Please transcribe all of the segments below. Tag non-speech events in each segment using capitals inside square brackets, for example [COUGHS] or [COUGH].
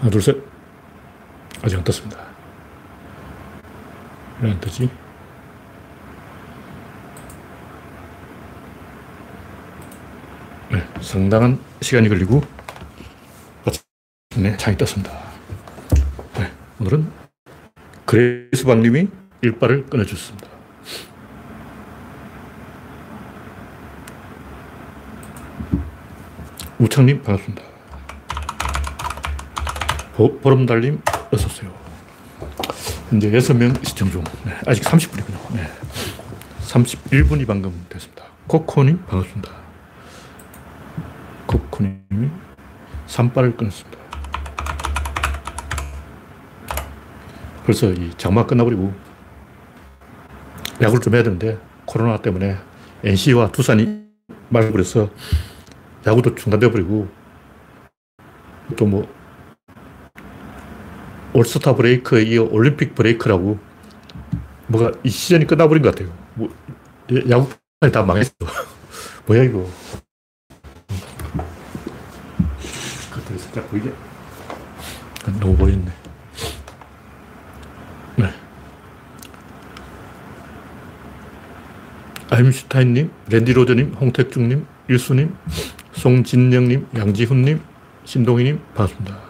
하나, 둘, 셋. 아직 안 떴습니다. 왜 안 뜨지? 네, 상당한 시간이 걸리고, 네, 창이 떴습니다. 네, 오늘은 그레이스 박님이 일발을 끊어주셨습니다. 우창님 반갑습니다. 보, 보름달님 어서 오세요. 현재 6명 시청 중. 네, 아직 30분이군요. 네. 31분이 방금 됐습니다. 코코님 반갑습니다. 코코님이 산발을 끊었습니다. 벌써 이 장마 끝나버리고 야구를 좀 해야 되는데 코로나 때문에 NC와 두산이 말버려서 야구도 중단돼 버리고 또뭐 올스타 브레이크에 이어 올림픽 브레이크라고 뭐가 이 시즌이 끝나버린 것 같아요. 뭐 야구판이 다 망했어. [LAUGHS] 뭐야 이거. 그것들이 살짝 보이게. 너무 보이네. 네. 아임슈타인님, 랜디로저님, 홍택중님, 일수님, 송진영님, 양지훈님, 신동희님, 반갑습니다.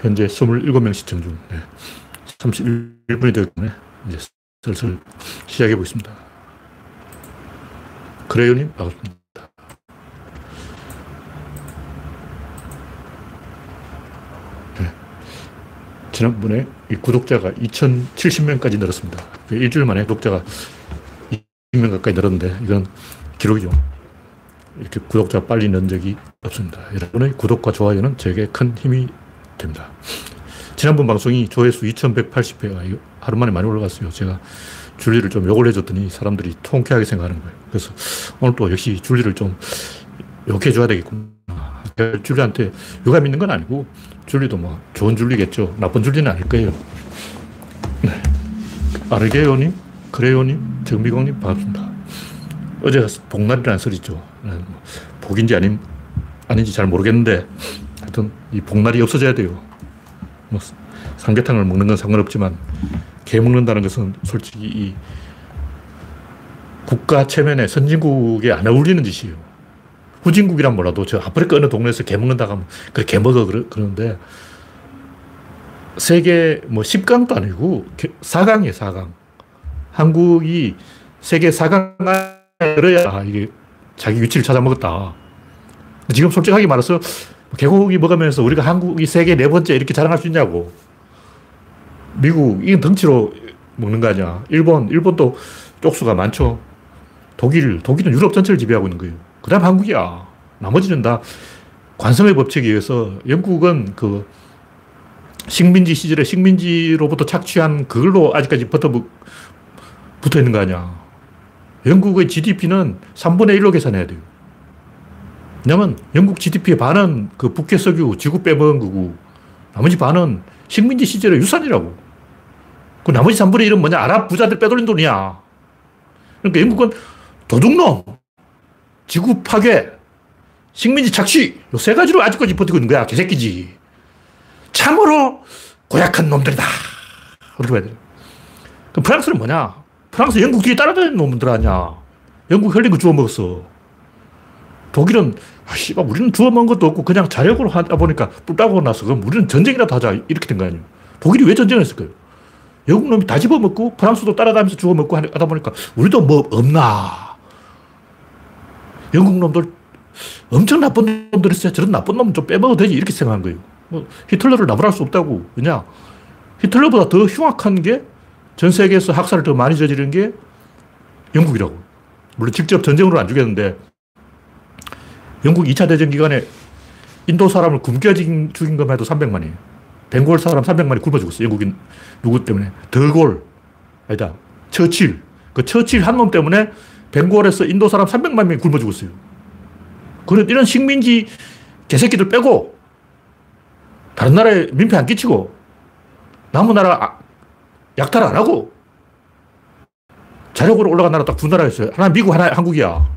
네, 현재 27명 시청 중. 네. 31분이 되기 때문에 이제 슬슬 시작해 보겠습니다. 그래요님, 반갑습니다. 네. 지난번에 이 구독자가 2,070명까지 늘었습니다. 그 일주일 만에 구독자가 200명 가까이 늘었는데 이건 기록이죠. 이렇게 구독자 빨리 는 적이 없습니다. 여러분의 구독과 좋아요는 제게 큰 힘이 됩니다. 지난번 방송이 조회수 2180회가 하루 만에 많이 올라갔어요. 제가 줄리를 좀 욕을 해줬더니 사람들이 통쾌하게 생각하는 거예요. 그래서 오늘 또 역시 줄리를 좀 욕해줘야 되겠구나. 줄리한테 욕감 있는 건 아니고 줄리도 뭐 좋은 줄리겠죠. 나쁜 줄리는 아닐 거예요. 네. 아르게요님, 그레요님, 정미광님 반갑습니다. 어제 복날이라는 소리 있죠. 네, 뭐 복인지 아닌, 아닌지 잘 모르겠는데 하여튼 이 복날이 없어져야 돼요. 뭐 삼계탕을 먹는 건 상관없지만 개 먹는다는 것은 솔직히 이 국가 체면에 선진국에 안 어울리는 짓이에요. 후진국이란 몰라도 저 아프리카 어느 동네에서 개 먹는다고 하면 그래 개 먹어 그러, 그러는데 세계 뭐 10강도 아니고 4강이에요 4강. 한국이 세계 4강 들어야 이게 자기 위치를 찾아 먹었다. 지금 솔직하게 말해서 개고기 먹으면서 우리가 한국이 세계 네 번째 이렇게 자랑할 수 있냐고. 미국, 이건 덩치로 먹는 거 아니야. 일본, 일본도 쪽수가 많죠. 독일, 독일은 유럽 전체를 지배하고 있는 거예요. 그 다음 한국이야. 나머지는 다 관성의 법칙에 의해서 영국은 그 식민지 시절에 식민지로부터 착취한 그걸로 아직까지 붙어, 붙어 있는 거 아니야. 영국의 GDP는 3분의 1로 계산해야 돼요. 왜냐면 영국 GDP의 반은 그 북해 석유, 지구 빼먹은 거고, 나머지 반은 식민지 시절의 유산이라고. 그 나머지 3분의 1은 뭐냐? 아랍 부자들 빼돌린 돈이야. 그러니까 영국은 도둑놈, 지구 파괴, 식민지 착취, 요 세 가지로 아직까지 버티고 있는 거야. 개새끼지. 참으로 고약한 놈들이다. 그렇게 봐야 돼. 그럼 프랑스는 뭐냐? 프랑스 영국 뒤에 따라다니는 놈들 아니야. 영국 혈링 거 주워 먹었어. 독일은, 아, 씨발, 우리는 주워 먹은 것도 없고 그냥 자력으로 하다 보니까 뿔 따고 나서 그럼 우리는 전쟁이라도 하자. 이렇게 된 거 아니에요. 독일이 왜 전쟁을 했을까요? 영국 놈이 다 집어먹고 프랑스도 따라다니면서 주워 먹고 하다 보니까 우리도 뭐 없나. 영국 놈들 엄청 나쁜 놈들 있어요. 저런 나쁜 놈은 좀 빼먹어도 되지. 이렇게 생각한 거예요. 뭐 히틀러를 나무랄 수 없다고. 왜냐? 히틀러보다 더 흉악한 게 전 세계에서 학살을 더 많이 저지른 게 영국이라고. 물론 직접 전쟁으로 안 죽였는데 영국 2차 대전 기간에 인도 사람을 굶겨 죽인 것만 해도 300만이에요. 벵골 사람 300만이 굶어 죽었어요. 영국인 누구 때문에? 더골. 아니다. 처칠. 그 처칠 한 놈 때문에 벵골에서 인도 사람 300만 명이 굶어 죽었어요. 그런 이런 식민지 개새끼들 빼고 다른 나라에 민폐 안 끼치고 남은 나라 약탈 안 하고 자력으로 올라간 나라 딱 두 나라였어요. 하나 미국, 하나 한국이야.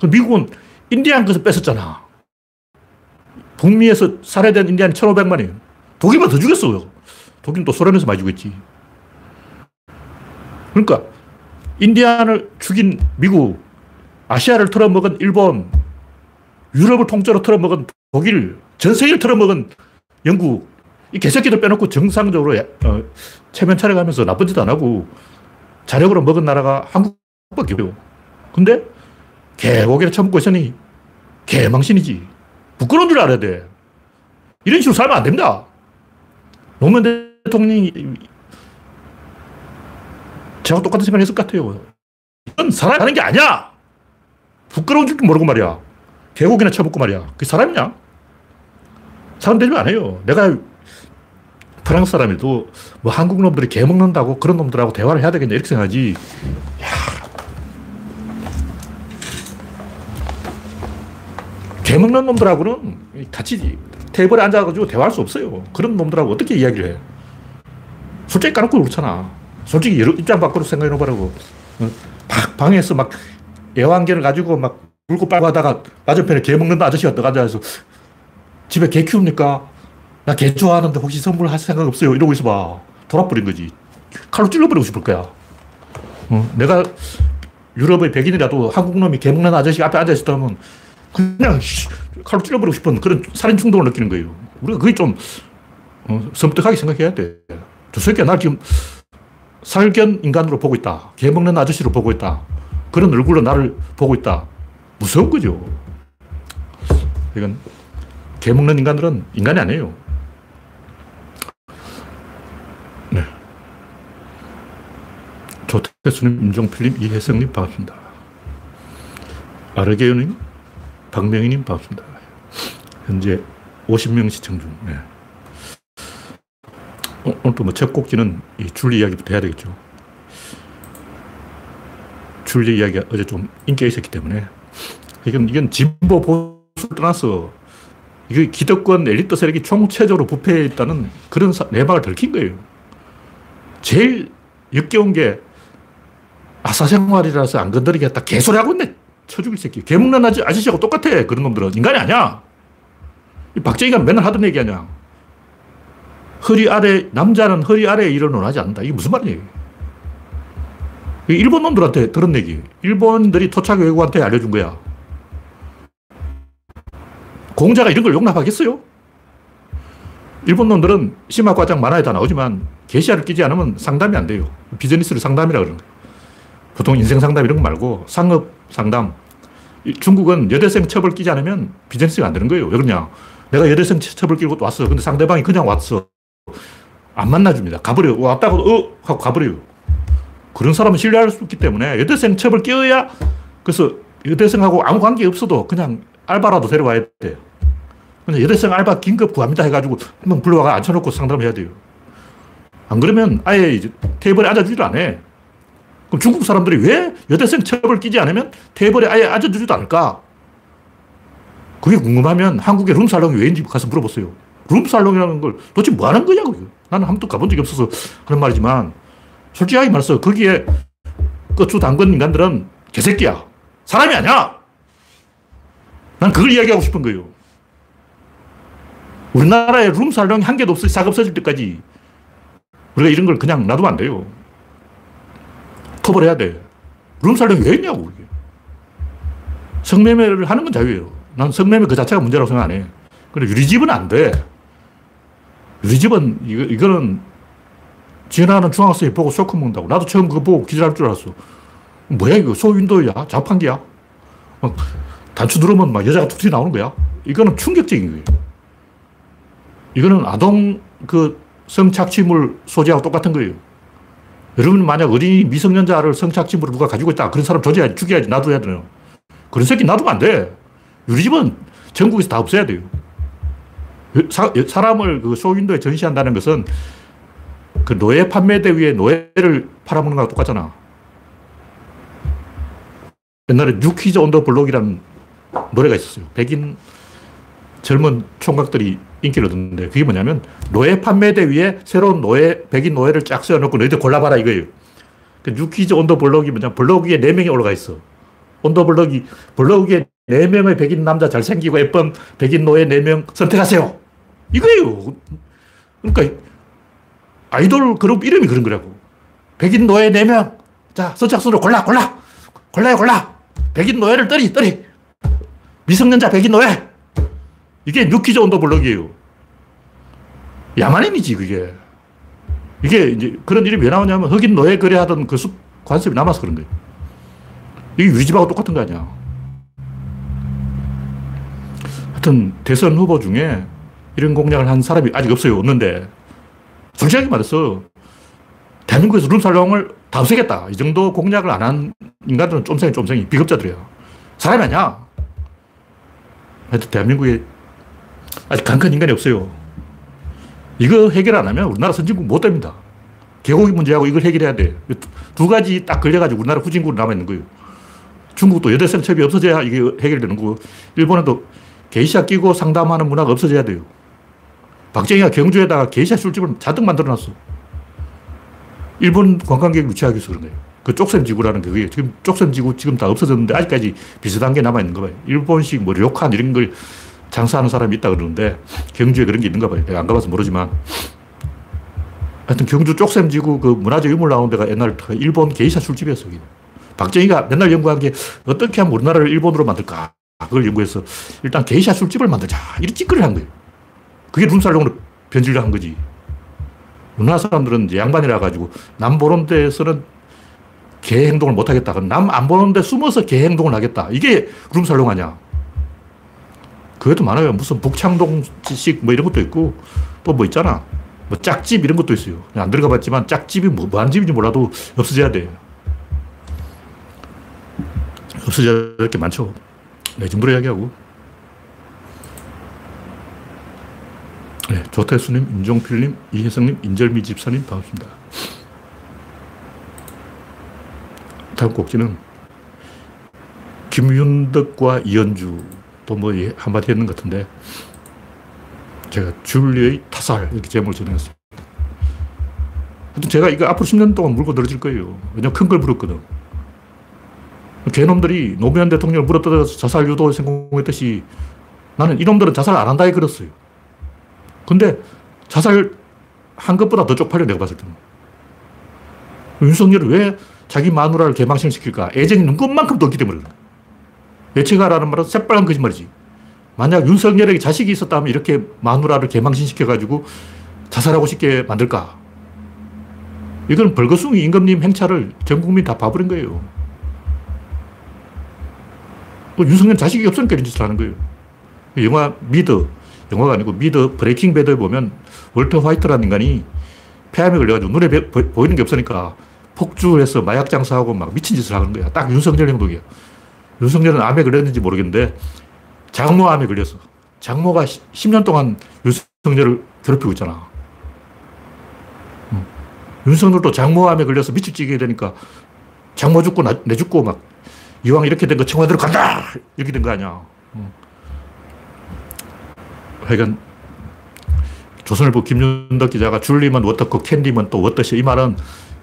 그 미국은 인디안 것을 뺏었잖아. 북미에서 살해된 인디안이 1,500만이에요. 독일만 더 죽였어. 독일은 또 소련에서 많이 죽였지. 그러니까 인디안을 죽인 미국, 아시아를 털어먹은 일본, 유럽을 통째로 털어먹은 독일, 전 세계를 털어먹은 영국, 이 개새끼들 빼놓고 정상적으로 어, 체면 차려가면서 나쁜 짓 안 하고 자력으로 먹은 나라가 한국밖에 없어요. 근데 개고기를 처먹고 있으니 개망신이지. 부끄러운 줄 알아야 돼. 이런 식으로 살면 안 됩니다. 노무현 대통령이 제가 똑같은 생각을 했을 것 같아요. 이건 사람이 하는 게 아니야! 부끄러운 줄 모르고 말이야. 개고기나 쳐먹고 말이야. 그게 사람이냐? 사람 되지 안 해요. 내가 프랑스 사람이도 뭐 한국 놈들이 개 먹는다고 그런 놈들하고 대화를 해야 되겠냐 이렇게 생각하지. 야. 개 먹는 놈들하고는 같이 테이블에 앉아가지고 대화할 수 없어요. 그런 놈들하고 어떻게 이야기를 해? 솔직히 까놓고 그렇잖아. 솔직히 입장 밖으로 생각해 놓으라고. 어, 방에서 막 애완개를 가지고 막 물고 빨고 하다가 맞은편에 개 먹는 아저씨가 떠 앉아서 집에 개 키웁니까? 나 개 좋아하는데 혹시 선물할 생각 없어요? 이러고 있어 봐. 돌아버린 거지. 칼로 찔러버리고 싶을 거야. 어, 내가 유럽의 백인이라도 한국 놈이 개 먹는 아저씨 앞에 앉아있다면 그냥 칼로 찔러버리고 싶은 그런 살인 충동을 느끼는 거예요. 우리가 그게 좀 어, 섬뜩하게 생각해야 돼. 저 새끼가 나 지금 살견 인간으로 보고 있다. 개 먹는 아저씨로 보고 있다. 그런 얼굴로 나를 보고 있다. 무서운 거죠. 이건 개 먹는 인간들은 인간이 아니에요. 네. 조태수님, 임종필님, 이혜성님 반갑습니다. 아르게요님, 박명희님 반갑습니다. 현재 50명 시청 중. 네. 어, 오늘 또 뭐첫 곡지는 이 줄리 이야기부터 해야 되겠죠. 줄리 이야기가 어제 좀 인기가 있었기 때문에 이건, 이건 진보 보수를 떠나서 이게 기득권 엘리트 세력이 총체적으로 부패해 있다는 그런 내막을 들킨 거예요. 제일 역겨운 게 아사생활이라서 안 건드리겠다. 개소리 하고 있네. 쳐죽일 새끼. 개 먹는 아저씨하고 똑같아. 그런 놈들은. 인간이 아니야. 박정희가 맨날 하던 얘기 아니야. 허리 아래, 남자는 허리 아래에 일을 논하지 않는다. 이게 무슨 말이에요? 일본 놈들한테 들은 얘기. 일본들이 토착 외국한테 알려준 거야. 공자가 이런 걸 용납하겠어요? 일본 놈들은 심화과장 만화에 다 나오지만 게시화를 끼지 않으면 상담이 안 돼요. 비즈니스를 상담이라 그러는 거예요. 보통 인생 상담 이런 거 말고 상업 상담. 중국은 여대생 첩을 끼지 않으면 비즈니스가 안 되는 거예요. 왜 그러냐. 내가 여대생 첩을 끼고 왔어. 근데 상대방이 그냥 왔어. 안 만나줍니다. 가버려요. 왔다고, 어? 하고 가버려요. 그런 사람은 신뢰할 수 없기 때문에 여대생 첩을 끼어야 그래서 여대생하고 아무 관계 없어도 그냥 알바라도 데려와야 돼. 근데 여대생 알바 긴급 구합니다 해가지고 한번 불러와가 앉혀놓고 상담해야 돼요. 안 그러면 아예 테이블에 앉아주지도 않아. 그럼 중국 사람들이 왜 여대생 첩을 끼지 않으면 테이블에 아예 앉아주지도 않을까? 그게 궁금하면 한국의 룸살롱이 왜인지 가서 물어보세요. 룸살롱이라는 걸 도대체 뭐 하는 거냐고. 나는 한 번도 가본 적이 없어서 그런 말이지만 솔직하게 말해서 거기에 고추 당근 인간들은 개새끼야. 사람이 아니야. 난 그걸 이야기하고 싶은 거예요. 우리나라에 룸살롱이 한 개도 없어, 싹 없어질 때까지 우리가 이런 걸 그냥 놔두면 안 돼요. 커버를 해야 돼. 룸살롱이 왜 있냐고, 이게. 성매매를 하는 건 자유예요. 난 성매매 그 자체가 문제라고 생각 안 해. 근데 유리집은 안 돼. 유리집은, 이거, 이거는 지나가는 중학생이 보고 쇼크 먹는다고. 나도 처음 그거 보고 기절할 줄 알았어. 뭐야, 이거? 소윈도우야? 자판기야? 막 단추 누르면 막 여자가 툭 튀어나오는 거야. 이거는 충격적인 거예요. 이거는 아동 그 성착취물 소지하고 똑같은 거예요. 여러분 만약 어린이 미성년자를 성착취물을 누가 가지고 있다. 그런 사람 조져야지, 죽여야지, 놔둬야 돼요. 그런 새끼 놔두면 안 돼. 유리집은 전국에서 다 없애야 돼요. 사, 람을 그 쇼윈도에 전시한다는 것은 그 노예 판매대 위에 노예를 팔아먹는 거랑 똑같잖아. 옛날에 뉴키즈 온더 블록이라는 노래가 있었어요. 백인 젊은 총각들이 인기를 얻었는데 그게 뭐냐면 노예 판매대 위에 새로운 노예, 백인 노예를 쫙 세워놓고 너희들 골라봐라 이거예요. 그 New Kids on the Block이 뭐냐 블록 위에 4명이 올라가 있어. on the block이 블록 위에 4명의 백인 남자 잘생기고 예쁜 백인 노예 4명 선택하세요. 이거예요. 그러니까 아이돌 그룹 이름이 그런 거라고. 백인 노예 4명. 자, 선착순으로 골라, 골라. 골라요, 골라. 백인 노예를 떨이, 떨이. 미성년자 백인 노예. 이게 New Kids on the Block이에요. 야만인이지, 그게. 이게 이제 그런 일이 왜 나오냐면 흑인 노예 거래하던 그 습, 관습이 남아서 그런 거예요. 이게 우리 집하고 똑같은 거 아니야. 하여튼 대선 후보 중에 이런 공약을 한 사람이 아직 없어요. 없는데. 솔직하게 말해서 대한민국에서 룸살롱을 다 없애겠다. 이 정도 공약을 안 한 인간들은 쫌생이 쫌생이 비겁자들이야. 사람이 아니야. 하여튼 대한민국에 아직 강한 인간이 없어요. 이거 해결 안 하면 우리나라 선진국 못 됩니다. 개고기 문제하고 이걸 해결해야 돼. 두 가지 딱 걸려가지고 우리나라 후진국으로 남아있는 거예요. 중국도 여대생 첩이 없어져야 이게 해결되는 거고, 일본에도 게이샤 끼고 상담하는 문화가 없어져야 돼요. 박정희가 경주에다가 게이샤 술집을 잔뜩 만들어 놨어. 일본 관광객 유치하기 위해서 그런 거예요. 그 쪽샘지구라는 게 그게 지금 쪽샘지구 지금 다 없어졌는데 아직까지 비슷한 게 남아있는 거 봐요. 일본식 뭐 료칸 이런 걸 장사하는 사람이 있다 그러는데 경주에 그런 게 있는가 봐요. 내가 안 가봐서 모르지만. 하여튼 경주 쪽샘지구 그 문화재 유물 나오는 데가 옛날 일본 게이샤 술집이었어. 요 박정희가 맨날 연구한 게 어떻게 하면 우리나라를 일본으로 만들까. 그걸 연구해서 일단 게이샤 술집을 만들자. 이런 찌끄를 한 거예요. 그게 룸살롱으로 변질을 한 거지. 우리나라 사람들은 이제 양반이라 가지고 남 보는 데서는 개 행동을 못 하겠다. 남안 보는데 숨어서 개 행동을 하겠다. 이게 룸살롱 아니야. 그것도 많아요. 무슨 북창동식 뭐 이런 것도 있고 또 뭐 있잖아. 뭐 짝집 이런 것도 있어요. 안 들어가 봤지만 짝집이 뭐, 뭐한 집인지 몰라도 없어져야 돼. 없어져야 될 게 많죠. 네, 정부로 이야기하고. 네, 조태수님, 임종필님, 이혜성님, 인절미 집사님 반갑습니다. 다음 곡지는 김윤덕과 이현주 또 뭐 한마디 했는 것 같은데 제가 줄리의 타살 이렇게 제목을 정했습니다. 제가 이거 앞으로 10년 동안 물고 늘어질 거예요. 왜냐면 큰걸 물었거든. 개놈들이 노무현 대통령을 물어뜯어서 자살 유도에 성공했듯이 나는 이놈들은 자살 안 한다 해 그랬어요. 근데 자살 한 것보다 더 쪽팔려 내가 봤을 때는. 윤석열이 왜 자기 마누라를 개망신시킬까? 애정이 눈꽃만큼 떴기 때문에 그래. 예측하라는 말은 새빨간 거짓말이지. 만약 윤석열에게 자식이 있었다면 이렇게 마누라를 개망신시켜가지고 자살하고 싶게 만들까? 이건 벌거숭이 임금님 행차를 전 국민 다 봐버린 거예요. 뭐 윤석열 자식이 없으니까 이런 짓을 하는 거예요. 영화 미드, 영화가 아니고 미드 Breaking Bad에 보면 월터 화이트라는 인간이 폐암에 걸려가지고 눈에 보이는 게 없으니까 폭주해서 마약 장사하고 막 미친 짓을 하는 거야. 딱 윤석열 행동이야. 윤석열은 암에 걸렸는지 모르겠는데 장모암에 걸렸어. 장모가 10년 동안 윤석열을 괴롭히고 있잖아. 윤석열도 장모암에 걸려서 미칠 찌게 되니까 장모 죽고 나, 내 죽고 막 이왕 이렇게 된 거 청와대로 간다! 이렇게 된 거 아니야. 하여간 조선일보 김윤덕 기자가 줄리면 어떻고 캔디면 또 어떠시 이 말은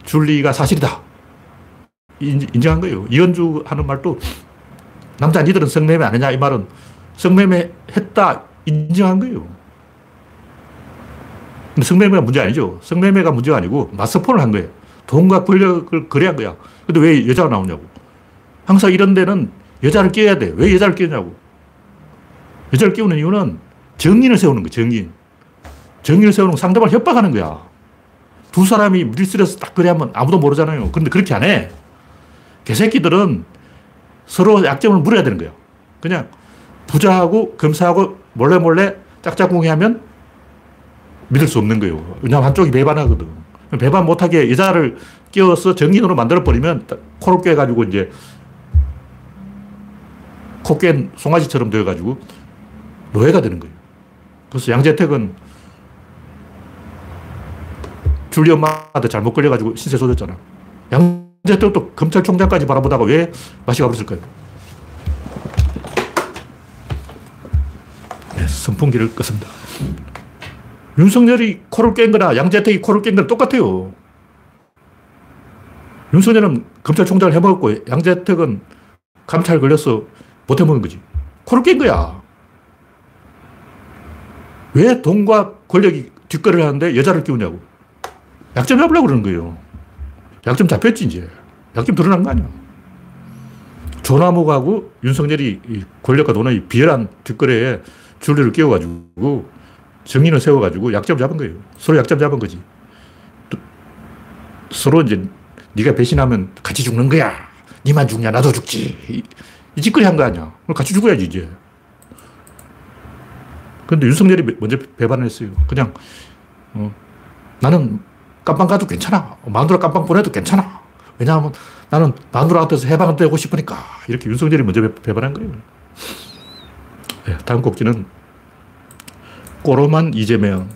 줄리가 사실이다. 인정한 거예요. 이현주 하는 말도 남자 니들은 성매매 안 했냐? 이 말은 성매매 했다 인정한 거예요. 근데 성매매가 문제 아니죠. 성매매가 문제가 아니고 마스폰을 한 거예요. 돈과 권력을 거래한 거야. 근데 왜 여자가 나오냐고. 항상 이런 데는 여자를 끼워야 돼. 왜 여자를 끼우냐고. 여자를 끼우는 이유는 정인을 세우는 거야, 정인. 정인을 세우는 상대방을 협박하는 거야. 두 사람이 밀실에서 딱 그래 하면 아무도 모르잖아요. 근데 그렇게 안 해. 개새끼들은 서로 약점을 물어야 되는 거예요. 그냥 부자하고 검사하고 몰래 몰래 짝짝꿍이 하면 믿을 수 없는 거예요. 왜냐하면 한쪽이 배반하거든. 배반 못하게 여자를 끼워서 정인으로 만들어버리면 코를 꿰가지고 이제 코깬 송아지처럼 되어가지고 노예가 되는 거예요. 그래서 양재택은 줄리 엄마한테 잘못 걸려가지고 신세 쏟았잖아. 양 또 검찰총장까지 바라보다가 왜 맛이 가버렸을까요? 네, 선풍기를 껐습니다. 윤석열이 코를 깬 거나 양재택이 코를 깬 거나 똑같아요. 윤석열은 검찰총장을 해먹었고 양재택은 감찰 걸려서 못 해먹은 거지. 코를 깬 거야. 왜 돈과 권력이 뒷거리를 하는데 여자를 끼우냐고. 약점 잡으려고 그러는 거예요. 약점 잡혔지, 이제. 약점 드러난 거 아니야. 조나무하고 윤석열이 권력과 돈의 비열한 뒷거래에 줄리를 끼워가지고 정의를 세워가지고 약점 잡은 거예요. 서로 약점 잡은 거지. 서로 이제 네가 배신하면 같이 죽는 거야. 니만 죽냐 나도 죽지. 이, 이 짓거리 한 거 아니야. 같이 죽어야지 이제. 근데 윤석열이 먼저 배반을 했어요. 그냥 어, 나는 깜빵 가도 괜찮아. 마누라 깜빵 보내도 괜찮아. 왜냐하면 나는 마누라한테서 해방을 되고 싶으니까. 이렇게 윤석열이 먼저 배반한 거예요. 네, 다음 곡지는 꼬로만 이재명.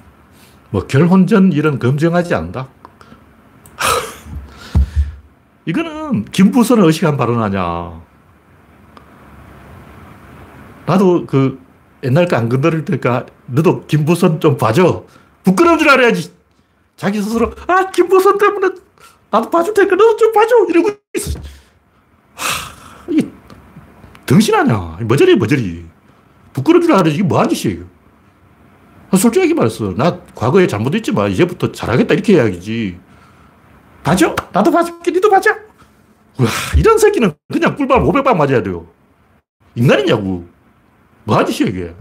뭐 결혼 전 일은 검증하지 않는다. [LAUGHS] 이거는 김부선을 의식한 발언 아니야. 나도 그 옛날 거안 건드릴 테니까 너도 김부선 좀 봐줘. 부끄러운 줄 알아야지. 자기 스스로 아 김부선 때문에 나도 봐줄 테니까 너도 좀 봐줘 이러고 있어. 하, 이게 등신 아냐. 머저리 머저리. 부끄러운 줄 알아야지. 이게 뭐하는 짓이에요. 솔직하게 말했어. 나 과거에 잘못했지만 이제부터 잘하겠다 이렇게 해야지. 봐줘. 나도 봐줄게. 니도 봐줘. 와, 이런 새끼는 그냥 꿀밤 500방 맞아야 돼요. 인간이냐고. 뭐 하는 짓이야, 이게.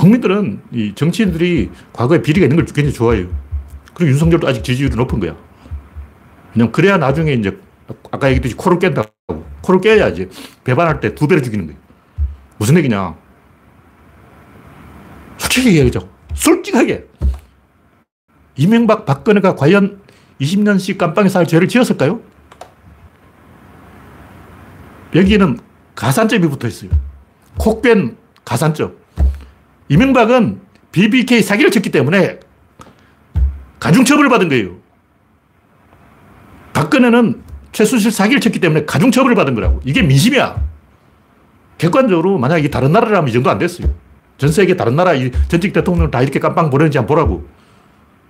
국민들은 이 정치인들이 과거에 비리가 있는 걸 굉장히 좋아해요. 그리고 윤석열도 아직 지지율이 높은 거야. 그냥 그래야 나중에 이제 아까 얘기했듯이 코를 깬다고. 코를 깨야지. 배반할 때 두 배로 죽이는 거예요. 무슨 얘기냐. 솔직히 얘기하자고. 솔직하게. 이명박, 박근혜가 과연 20년씩 깜빵에 살 죄를 지었을까요? 여기에는 가산점이 붙어 있어요. 콕뺀 가산점. 이명박은 BBK 사기를 쳤기 때문에 가중처벌을 받은 거예요. 박근혜는 최순실 사기를 쳤기 때문에 가중처벌을 받은 거라고. 이게 민심이야. 객관적으로 만약 이 다른 나라라면 이 정도 안 됐어요. 전 세계 다른 나라 전직 대통령을 다 이렇게 깜빵 보내는지 한번 보라고.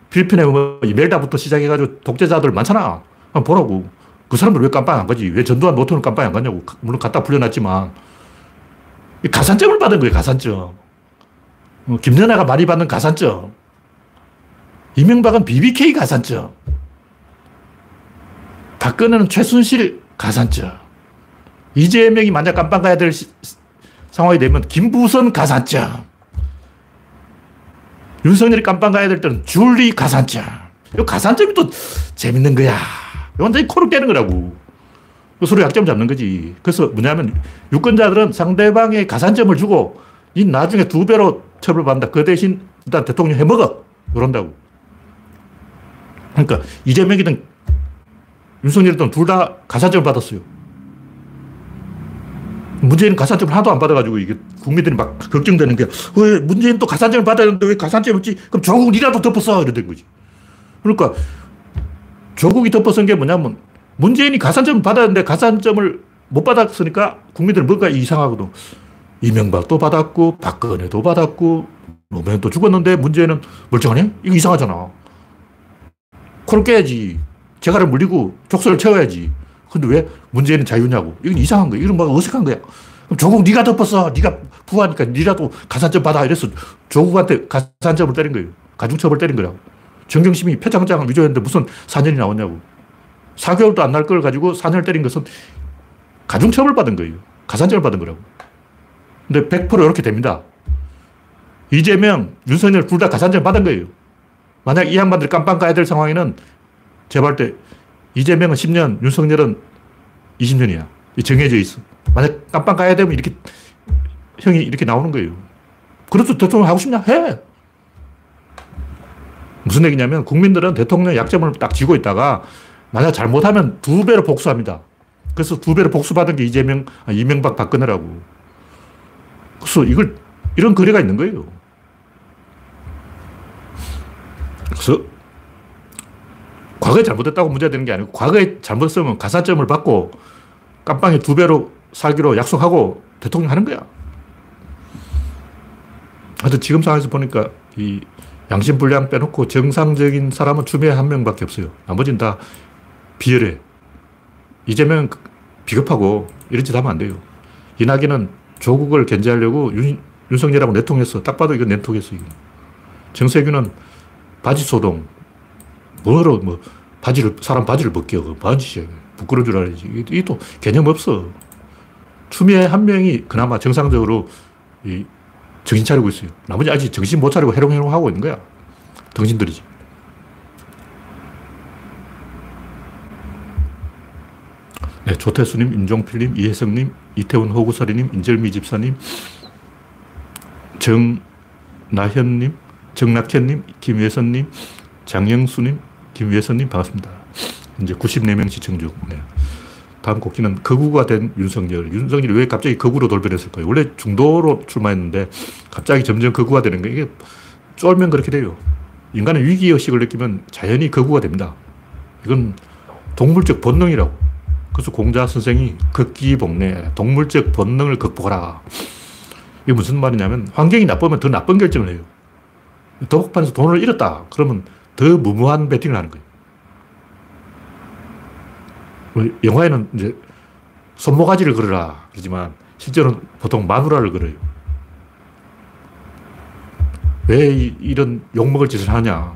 필리핀에 뭐 이멜다부터 시작해가지고 독재자들 많잖아. 한번 보라고. 그 사람들 왜 깜빵 안 가지? 왜 전두환 노통은 깜빵 안 가냐고. 물론 갖다 불려놨지만. 가산점을 받은 거예요, 가산점. 어, 김연아가 많이 받는 가산점. 이명박은 BBK 가산점. 박근혜는 최순실 가산점. 이재명이 만약 깜빵 가야 될 시, 상황이 되면 김부선 가산점. 윤석열이 깜빵 가야 될 때는 줄리 가산점. 이 가산점이 또 재밌는 거야. 완전히 코를 깨는 거라고. 그 서로 약점 잡는 거지. 그래서 뭐냐면 유권자들은 상대방의 가산점을 주고 이 나중에 두 배로 처벌받는다. 그 대신 일단 대통령 해먹어. 이런다고. 그러니까 이재명이든 윤석열이든 둘 다 가산점을 받았어요. 문재인은 가산점을 하나도 안 받아가지고 이게 국민들이 막 걱정되는 게, 왜 문재인 또 가산점을 받아야 되는데 왜 가산점 없지? 그럼 조국 니라도 덮어서! 이러던 거지. 그러니까 조국이 덮어선 게 뭐냐면 문재인이 가산점을 받아야 되는데 가산점을 못 받았으니까 국민들은 뭔가 이상하거든. 이명박도 받았고, 박근혜도 받았고, 노무현도 죽었는데 문재인은 멀쩡하네? 이거 이상하잖아. 코를 깨야지. 재갈을 물리고 족쇄를 채워야지. 근데 왜 문재인은 자유냐고. 이건 이상한 거야. 이건 막 어색한 거야. 그럼 조국 네가 덮었어. 네가 부하니까 니라도 가산점 받아. 이래서 조국한테 가산점을 때린 거예요. 가중처벌 때린 거라고. 정경심이 표창장을 위조했는데 무슨 4년이 나왔냐고. 4개월도 안 날 걸 가지고 4년을 때린 것은 가중처벌 받은 거예요. 가산점을 받은 거라고. 근데 100% 이렇게 됩니다. 이재명, 윤석열 둘 다 가산점 받은 거예요. 만약 이 양반들이 깜빵 가야 될 상황에는 제발 때 이재명은 10년, 윤석열은 20년이야. 정해져 있어. 만약 깜빵 가야 되면 이렇게 형이 이렇게 나오는 거예요. 그래도 대통령 하고 싶냐? 해. 무슨 얘기냐면 국민들은 대통령 약점을 딱 쥐고 있다가 만약 잘못하면 두 배로 복수합니다. 그래서 두 배로 복수받은 게 이재명, 아, 이명박 박근혜라고. 그래서 이걸, 이런 거래가 있는 거예요. 그래서 과거에 잘못했다고 문제가 되는 게 아니고 과거에 잘못했으면 가산점을 받고 깜빵에 두 배로 살기로 약속하고 대통령 하는 거야. 하여튼 지금 상황에서 보니까 이 양심 불량 빼놓고 정상적인 사람은 추미애 한 명밖에 없어요. 나머지는 다 비열해. 이재명 비겁하고 이런 짓 하면 안 돼요. 이낙연은 조국을 견제하려고 윤, 윤석열하고 내통했어. 딱 봐도 이건 내통했어. 이거. 정세균은 바지 소동. 뭐로, 뭐, 바지를, 사람 바지를 벗겨. 그 바지야. 부끄러운 줄 알아야지. 이게 또 개념 없어. 추미애 한 명이 그나마 정상적으로 이 정신 차리고 있어요. 나머지 아직 정신 못 차리고 해롱해롱 하고 있는 거야. 당신들이지. 네, 조태수님, 임종필님, 이혜성님, 이태훈 호구서리님, 인절미 집사님, 정나현님, 정낙현님, 김예선님, 장영수님, 김예선님 반갑습니다. 이제 94명 시청 중. 네. 다음 곡기는 거구가 된 윤석열. 윤석열이 왜 갑자기 거구로 돌변했을까요? 원래 중도로 출마했는데 갑자기 점점 거구가 되는 거예요. 이게 쫄면 그렇게 돼요. 인간은 위기의식을 느끼면 자연히 거구가 됩니다. 이건 동물적 본능이라고. 그래서 공자 선생이 극기복내, 동물적 본능을 극복하라. 이게 무슨 말이냐면 환경이 나쁘면 더 나쁜 결정을 해요. 도박판에서 돈을 잃었다. 그러면 더 무모한 배팅을 하는 거예요. 뭐 영화에는 이제 손모가지를 걸어라 그러지만 실제로는 보통 마누라를 걸어요. 왜 이런 욕먹을 짓을 하냐.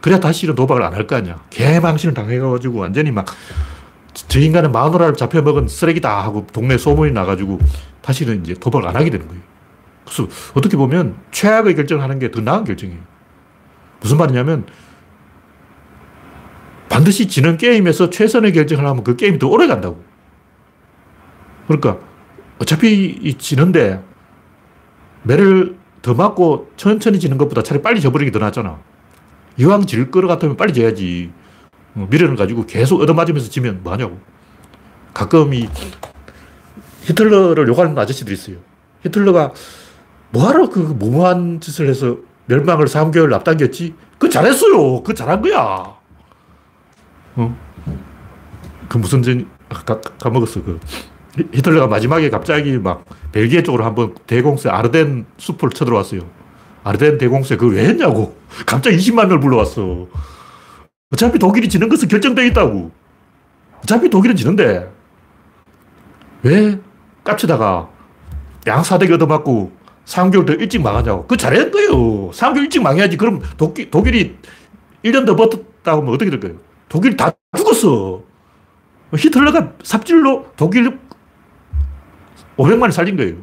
그래야 다시 이런 도박을 안 할 거 아니야. 개망신을 당해가지고 완전히 막 저 인간은 마누라를 잡혀먹은 쓰레기다 하고 동네 소문이 나가지고 다시는 이제 도박을 안 하게 되는 거예요. 그래서 어떻게 보면 최악의 결정을 하는 게 더 나은 결정이에요. 무슨 말이냐면 반드시 지는 게임에서 최선의 결정을 하면 그 게임이 더 오래 간다고. 그러니까 어차피 지는데 매를 더 맞고 천천히 지는 것보다 차라리 빨리 져버리기 더 낫잖아. 이왕 질 거를 같으면 빨리 져야지. 어, 미련을 가지고 계속 얻어맞으면서 지면 뭐하냐고. 가끔 이 히틀러를 욕하는 아저씨들이 있어요. 히틀러가 뭐하러 그 무모한 짓을 해서 멸망을 3개월 앞당겼지? 그거 잘했어요. 그거 잘한 거야. 어? 그 무슨 전, 아, 까, 까먹었어. 그 히틀러가 마지막에 갑자기 막 벨기에 쪽으로 한번 대공세 아르덴 숲을 쳐들어왔어요. 아르덴 대공세 그걸 왜 했냐고. 갑자기 20만 명을 불러왔어. 어차피 독일이 지는 것은 결정되어 있다고. 어차피 독일은 지는데 왜 깝치다가 양사대기 얻어맞고 3개월 더 일찍 망하냐고. 그 잘했 거예요. 3개월 일찍 망해야지. 그럼 독일, 독일이 1년 더 버텼다고 하면 어떻게 될 거예요? 독일 다 죽었어. 히틀러가 삽질로 독일 500만을 살린 거예요.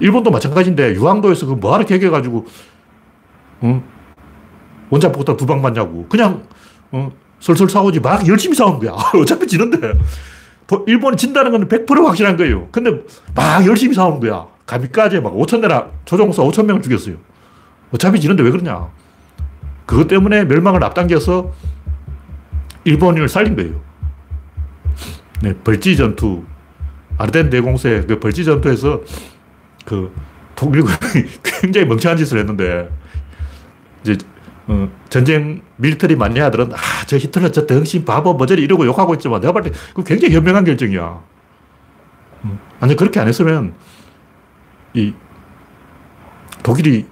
일본도 마찬가지인데 유황도에서 그 뭐하러 개겨가지고 어? 원자 폭탄 두 방 맞냐고. 그냥 어? 설설 싸우지 막 열심히 싸우는 거야. [LAUGHS] 어차피 지는데. 일본이 진다는 건 100% 확실한 거예요. 근데 막 열심히 싸우는 거야. 가미까지 막 5천 대나 조종사 5천 명을 죽였어요. 어차피 지는데 왜 그러냐. 그것 때문에 멸망을 앞당겨서 일본인을 살린 거예요. 네, 벌지 전투. 아르덴 대공세 그 벌지 전투에서 그 독일군이 [LAUGHS] 굉장히 멍청한 짓을 했는데 이제 어, 전쟁 밀터리 마니아들은 아, 저 히틀러 저 덩신 바보 머저리 이러고 욕하고 있지만 내가 봤을 때 그 굉장히 현명한 결정이야. 음, 아니 그렇게 안 했으면 이 독일이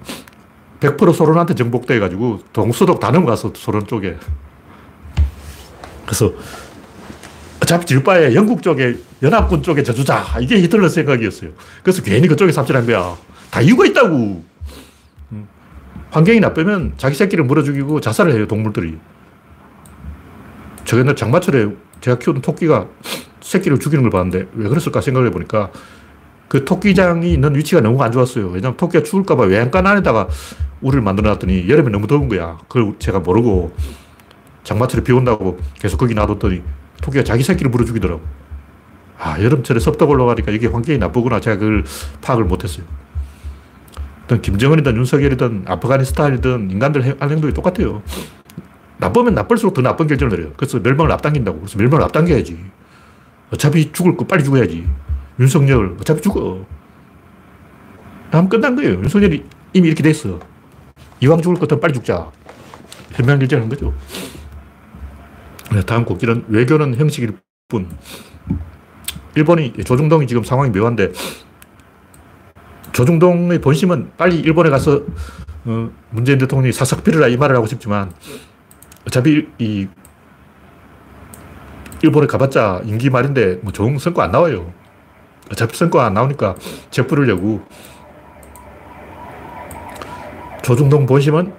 100% 소련한테 정복돼 가지고 동서독 다 넘어가서 소련 쪽에. 그래서 어차피 질 바에 영국 쪽에 연합군 쪽에 저주자. 이게 히틀러 생각이었어요. 그래서 괜히 그쪽에 삽질한 거야. 다 이유가 있다고. 음. 환경이 나쁘면 자기 새끼를 물어 죽이고 자살을 해요, 동물들이. 저 옛날 장마철에 제가 키우던 토끼가 새끼를 죽이는 걸 봤는데 왜 그랬을까 생각을 해보니까 그 토끼장이 있는 위치가 너무 안 좋았어요. 왜냐면 토끼가 죽을까봐 외양간 안에다가 우리를 만들어 놨더니 여름에 너무 더운 거야. 그걸 제가 모르고 장마철에 비 온다고 계속 거기 놔뒀더니 토끼가 자기 새끼를 물어 죽이더라고. 아, 여름철에 섭덕 올라가니까 이게 환경이 나쁘구나. 제가 그걸 파악을 못했어요. 어떤 김정은이든 윤석열이든 아프가니스탄이든 인간들 한 행동이 똑같아요. 나쁘면 나쁠수록 더 나쁜 결정을 내려요. 그래서 멸망을 앞당긴다고. 그래서 멸망을 앞당겨야지. 어차피 죽을 거 빨리 죽어야지. 윤석열 어차피 죽어. 다음 끝난 거예요. 윤석열이 이미 이렇게 됐어. 이왕 죽을 거면 빨리 죽자. 현명 결정한 거죠. 네, 다음 곡기는 외교는 형식일 뿐. 일본이, 조중동이 지금 상황이 묘한데, 조중동의 본심은 빨리 일본에 가서 어, 문재인 대통령이 사삭 필요라 이 말을 하고 싶지만, 어차피 이 일본에 가봤자 임기 말인데 뭐 좋은 성과 안 나와요. 어차피 성과 안 나오니까 재뿌리려고 조중동 본심은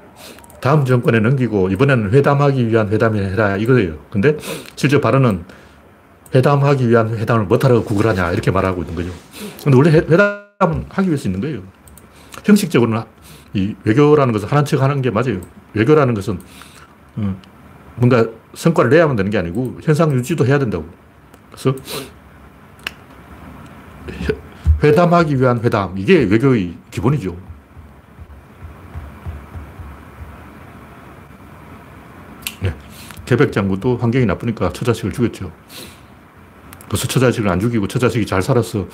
다음 정권에 넘기고 이번에는 회담하기 위한 회담이 해라 이거예요. 근데 실제 발언은 회담하기 위한 회담을 못하라고 구걸하냐 이렇게 말하고 있는 거죠. 근데 원래 회담 은 하기 위해서 있는 거예요. 형식적으로는 이 외교라는 것은 하는 척 하는 게 맞아요. 외교라는 것은 어, 뭔가 성과를 내야만 되는 게 아니고 현상 유지도 해야 된다고. 그래서 회담하기 위한 회담 이게 외교의 기본이죠. 네. 개백 장군도 환경이 나쁘니까 처자식을 죽였죠. 그래서 처자식을 안 죽이고 처자식이 잘 살아서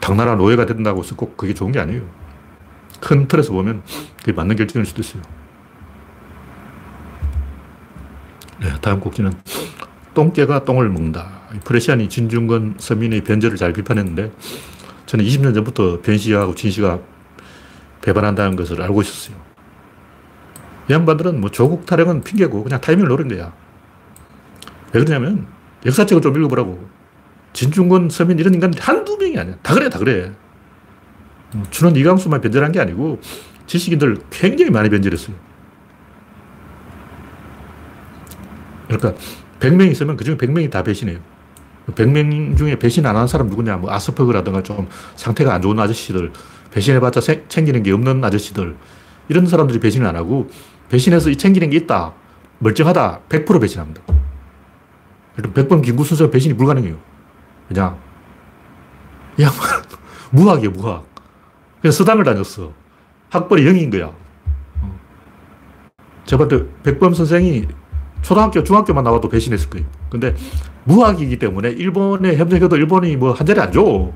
당나라 노예가 된다고 해서 꼭 그게 좋은 게 아니에요. 큰 틀에서 보면 그게 맞는 결정일 수도 있어요. 네, 다음 곡지는 똥개가 똥을 먹는다. 프레시안이 진중권 서민의 변절을 잘 비판했는데 저는 20년 전부터 변씨하고 진씨가 배반한다는 것을 알고 있었어요. 이 양반들은 뭐 조국 타령은 핑계고 그냥 타이밍을 노린 거야. 왜 그러냐면 역사책을 좀 읽어보라고. 진중권 서민 이런 인간들이 한두 명이 아니야. 다 그래, 다 그래. 주는 이강수만 변절한 게 아니고 지식인들 굉장히 많이 변절했어요. 그러니까 100명 있으면 그 중에 100명이 다 배신해요. 100명 중에 배신 안 하는 사람 누구냐? 뭐 아스퍼그라든가 좀 상태가 안 좋은 아저씨들, 배신해봤자 세, 챙기는 게 없는 아저씨들, 이런 사람들이 배신을 안 하고 배신해서 챙기는 게 있다. 멀쩡하다. 100% 배신합니다. 100번 김구 순서 배신이 불가능해요. 그냥, 야, [LAUGHS] 무학이에요, 무학. 그냥 서당을 다녔어. 학벌이 0인 거야. 저한테 백범 선생이 초등학교, 중학교만 나와도 배신했을 거예요. 근데 무학이기 때문에 일본에 협력해도 일본이 뭐 한 자리 안 줘.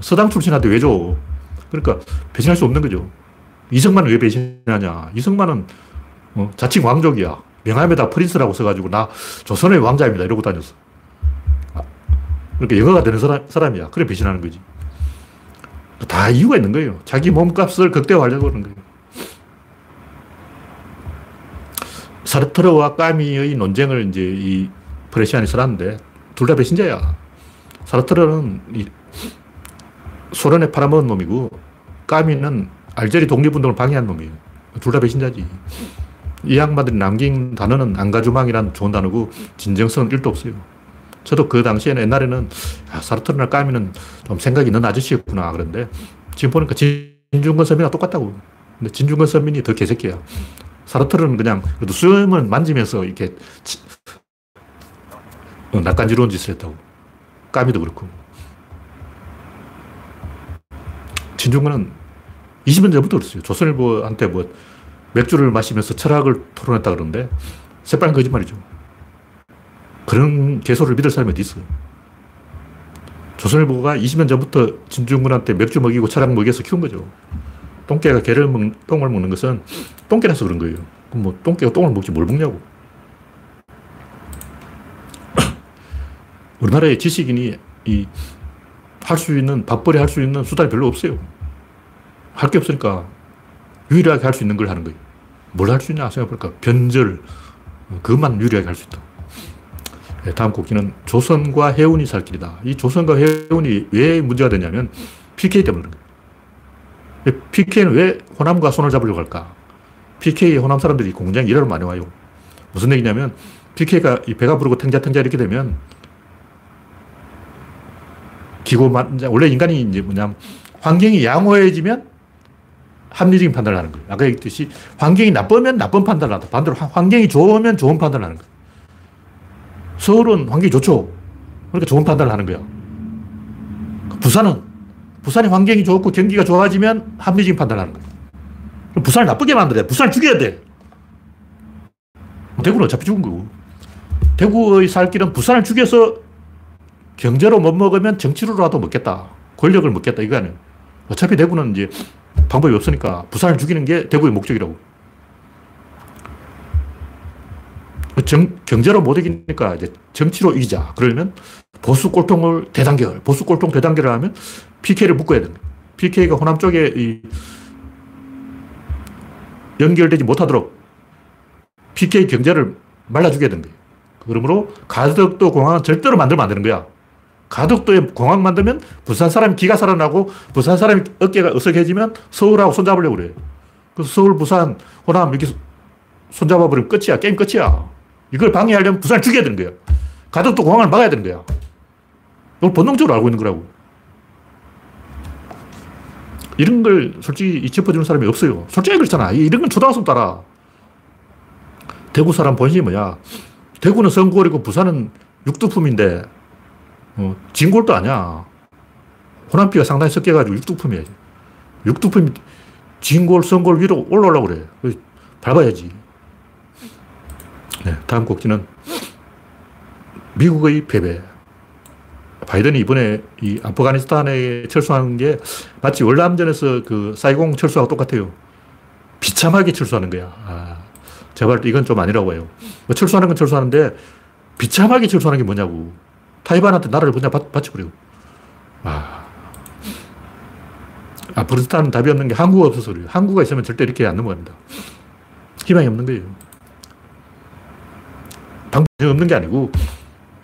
서당 출신한테 왜 줘? 그러니까 배신할 수 없는 거죠. 이승만은 왜 배신하냐? 이승만은 어, 자칭 왕족이야. 명함에다 프린스라고 써가지고 나 조선의 왕자입니다. 이러고 다녔어. 아, 그러니까 영어가 되는 사람, 사람이야. 그래 배신하는 거지. 다 이유가 있는 거예요. 자기 몸값을 극대화하려고 하는 거예요. 사르트르와 까미의 논쟁을 이제 이 프레시안이 써놨는데 둘 다 배신자야. 사르트르는 이 소련에 팔아먹은 놈이고 까미는 알제리 독립운동을 방해한 놈이에요. 둘 다 배신자지. 이 양반들이 남긴 단어는 안가주망이란 좋은 단어고 진정성은 1도 없어요. 저도 그 당시에는 옛날에는 아, 사르트르나 까미는 좀 생각이 있는 아저씨였구나 그런데 지금 보니까 진중권 서민과 똑같다고. 근데 진중권 서민이 더 개새끼야. 사르트르는 그냥 그래도 수염을 만지면서 이렇게 어, 낯간지러운 짓을 했다고. 까미도 그렇고. 진중권은 20년 전부터 그랬어요. 조선일보한테 뭐 맥주를 마시면서 철학을 토론했다 그러는데 새빨간 거짓말이죠. 그런 개소를 믿을 사람이 어디 있어요. 조선일보가 20년 전부터 진중군한테 맥주 먹이고 철학 먹여서 키운 거죠. 똥개가 개를 먹, 똥을 먹는 것은 똥개라서 그런 거예요. 그럼 뭐 똥개가 똥을 먹지 뭘 먹냐고. [CLEARS THROAT] 우리나라의 지식인이 이 할 수 있는, 밥벌이 할 수 있는 수단이 별로 없어요. 할 게 없으니까 유일하게 할 수 있는 걸 하는 거예요. 뭘 할 수 있냐 생각해보니까 변절, 그것만 유일하게 할 수 있다. 네, 다음 곡기는 조선과 해운이 살 길이다. 이 조선과 해운이 왜 문제가 되냐면 PK 때문에 그런 거예요. PK는 왜 호남과 손을 잡으려고 할까? PK 호남 사람들이 공장에 일하러 많이 와요. 무슨 얘기냐면 PK가 이 배가 부르고 탱자탱자 이렇게 되면 기고만, 원래 인간이 이제 뭐냐면 환경이 양호해지면 합리적인 판단을 하는 거예요. 아까 얘기했듯이 환경이 나쁘면 나쁜 판단을 한다. 반대로 환경이 좋으면 좋은 판단을 하는 거예요. 서울은 환경이 좋죠. 그러니까 좋은 판단을 하는 거야. 부산은 부산이 환경이 좋고 경기가 좋아지면 합리적인 판단을 하는 거야. 부산을 나쁘게 만들어야 돼. 부산을 죽여야 돼. 대구는 어차피 죽은 거고. 대구의 살 길은 부산을 죽여서 경제로 못 먹으면 정치로라도 먹겠다. 권력을 먹겠다. 이거 아니에요. 어차피 대구는 이제 방법이 없으니까 부산을 죽이는 게 대구의 목적이라고. 정, 경제로 못 이기니까 이제 정치로 이기자. 그러면 보수 꼴통을 대단결, 보수 꼴통 대단결을 하면 PK를 묶어야 됩니다. PK가 호남 쪽에 이 연결되지 못하도록 PK 경제를 말라주게 된 거예요. 그러므로 가덕도 공항은 절대로 만들면 안 되는 거야. 가덕도에 공항 만들면 부산 사람이 기가 살아나고 부산 사람이 어깨가 어석해지면 서울하고 손잡으려고 그래. 그래서 서울, 부산, 호남 이렇게 손잡아버리면 끝이야. 게임 끝이야. 이걸 방해하려면 부산을 죽여야 되는 거야. 가덕도 공항을 막아야 되는 거야. 이걸 본능적으로 알고 있는 거라고. 이런 걸 솔직히 짚어주는 사람이 없어요. 솔직히 그렇잖아. 이런 건 초등학생 따라. 대구 사람 본심이 뭐야? 대구는 성골이고 부산은 육두품인데, 어, 진골도 아니야. 호남비가 상당히 섞여가지고 육두품이야. 육두품이 진골, 성골 위로 올라오려고 그래. 밟아야지. 네, 다음 곡지는 미국의 패배. 바이든이 이번에 이 아프가니스탄에 철수한 게 마치 월남전에서 그 사이공 철수하고 똑같아요. 비참하게 철수하는 거야. 아, 볼때 이건 좀 아니라고 해요. 뭐 철수하는 건 철수하는데 비참하게 철수하는 게 뭐냐고. 타이반한테 나라를 그냥 받, 바쳐버리고. 아. 아프리스탄은 답이 없는 게 항구가 없어서 그래요. 항구가 있으면 절대 이렇게 안 넘어갑니다. 희망이 없는 거예요. 방법이 없는 게 아니고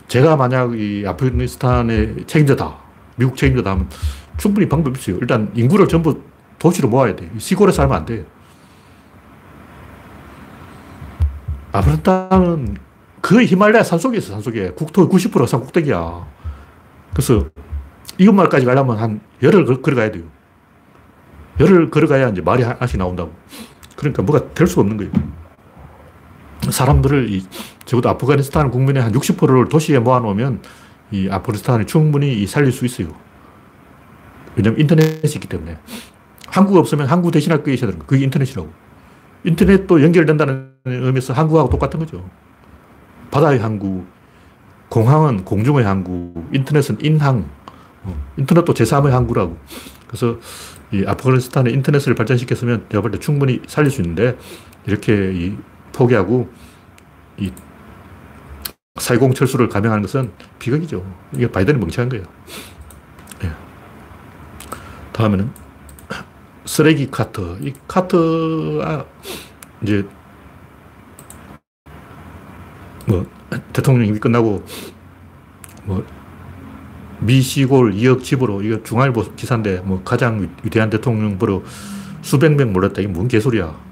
제가 만약 이 아프가니스탄의 책임자다, 미국 책임자다 하면 충분히 방법이 있어요. 일단 인구를 전부 도시로 모아야 돼. 시골에 살면 안 돼. 아프리카는 거의 히말라야 산속에 있어, 산속에. 국토의 90%가 산꼭대기야. 그래서 이웃마을까지 가려면 한 열흘 걸어가야 돼요. 열흘 걸어가야 이제 말이 하나씩 나온다고. 그러니까 뭐가 될 수가 없는 거예요. 사람들을 이, 적어도 아프가니스탄 국민의 한 60%를 도시에 모아놓으면 이 아프가니스탄을 충분히 살릴 수 있어요. 왜냐면 인터넷이 있기 때문에. 한국 없으면 한국 대신할 게 있어야 되는 거 그게 인터넷이라고. 인터넷도 연결된다는 의미에서 한국하고 똑같은 거죠. 바다의 항구, 공항은 공중의 항구, 인터넷은 인항, 어, 인터넷도 제3의 항구라고. 그래서 이 아프가니스탄의 인터넷을 발전시켰으면 내가 볼 때 충분히 살릴 수 있는데 이렇게 이 포기하고 이 살공 철수를 감행하는 것은 비극이죠. 이게 바이든이 멍청한 거예요. 네. 다음에는 쓰레기 카트. 이 카트가 이제 뭐 대통령 이 끝나고 뭐 미시골 2억 집으로 이거 중앙일보 기사인데 뭐 가장 위대한 대통령 보러 수백 명 몰렸다. 이게 뭔 개소리야.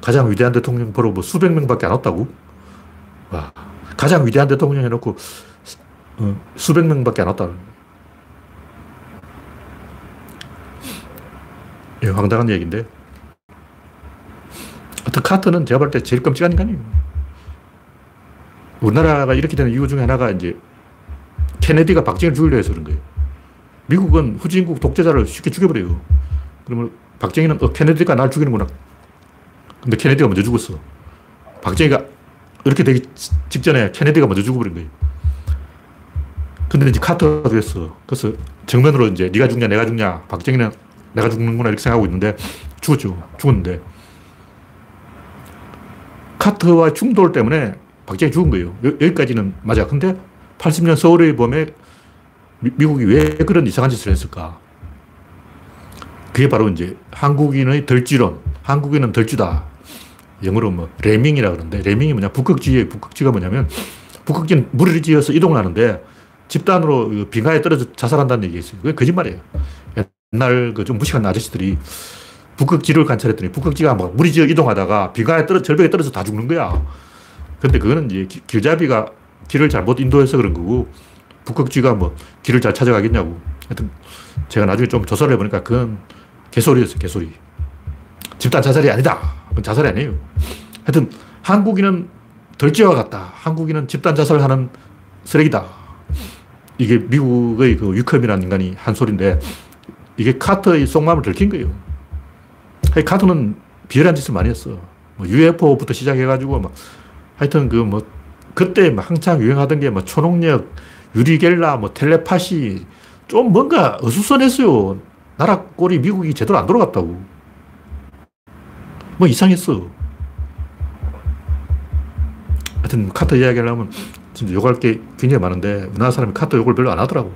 가장 위대한 대통령 보러 뭐 수백 명밖에 안 왔다고? 와. 가장 위대한 대통령 해놓고 어, 수백 명밖에 안 왔다. 예, 황당한 얘기인데. 하여튼 카트는 제가 볼 때 제일 끔찍한 인간이에요. 우리나라가 이렇게 되는 이유 중에 하나가 이제 케네디가 박정희를 죽이려 해서 그런 거예요. 미국은 후진국 독재자를 쉽게 죽여버려요. 그러면 박정희는 어, 케네디가 날 죽이는구나. 근데 케네디가 먼저 죽었어. 박정희가 이렇게 되기 직전에 케네디가 먼저 죽어버린 거예요. 근데 이제 카터가 됐어. 그래서 정면으로 이제 네가 죽냐 내가 죽냐 박정희는 내가 죽는구나 이렇게 생각하고 있는데 죽었죠. 죽었는데 카터와 충돌 때문에 박정희 죽은 거예요. 여 기까지는 맞아. 근데 80년 서울의 봄에 미, 국이왜 그런 이상한 짓을 했을까? 그게 바로 이제 한국인의 덜지론, 한국인은 덜주다. 영어로 뭐 레밍이라 그러는데 레밍이 뭐냐? 북극지의 북극지가 뭐냐면 북극지는 무리를 지어서 이동을 하는데 집단으로 그 빙하에 떨어져 자살한다는 얘기가 있어요. 그게 거짓말이에요. 옛날 그 좀 무식한 아저씨들이 북극지를 관찰했더니 북극지가 막 무리 지어 이동하다가 빙하에 떨어 절벽에 떨어져 다 죽는 거야. 근데 그거는 이제 길잡이가 길을 잘못 인도해서 그런 거고 북극지가 뭐 길을 잘 찾아가겠냐고. 하여튼 제가 나중에 좀 조사를 해보니까 그건 개소리였어요, 개소리. 집단 자살이 아니다. 자살이 아니에요. 하여튼 한국인은 덜지와 같다. 한국인은 집단 자살을 하는 쓰레기다. 이게 미국의 그 유컴이라는 인간이 한 소리인데 이게 카터의 속마음을 들킨 거예요. 카터는 비열한 짓을 많이 했어. 뭐 UFO부터 시작해가지고 막 하여튼 그 뭐 그때 한창 유행하던 게 뭐 초능력, 유리겔라, 뭐 텔레파시 좀 뭔가 어수선했어요. 나라 꼴이 미국이 제대로 안 돌아갔다고. 뭐 이상했어. 하여튼 카터 이야기 하려면 진짜 욕할 게 굉장히 많은데 우리나라 사람이 카터 욕을 별로 안 하더라고.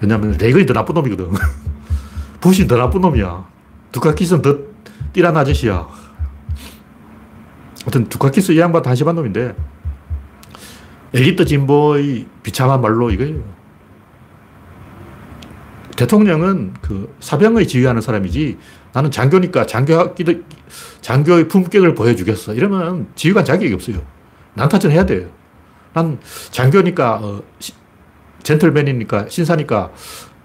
왜냐면 레이건이 더 나쁜 놈이거든. [LAUGHS] 부시 더 나쁜 놈이야. 두카키스는 더 띠란 아저씨야. 하여튼 두카키스 이 양반 한심한 놈인데 엘리트 진보의 비참한 말로 이거예요. 대통령은 그 사병의 지휘하는 사람이지 나는 장교니까 장교, 장교의 품격을 보여주겠어. 이러면 지휘관 자격이 없어요. 난타전 해야 돼요. 난 장교니까, 어, 시, 젠틀맨이니까, 신사니까,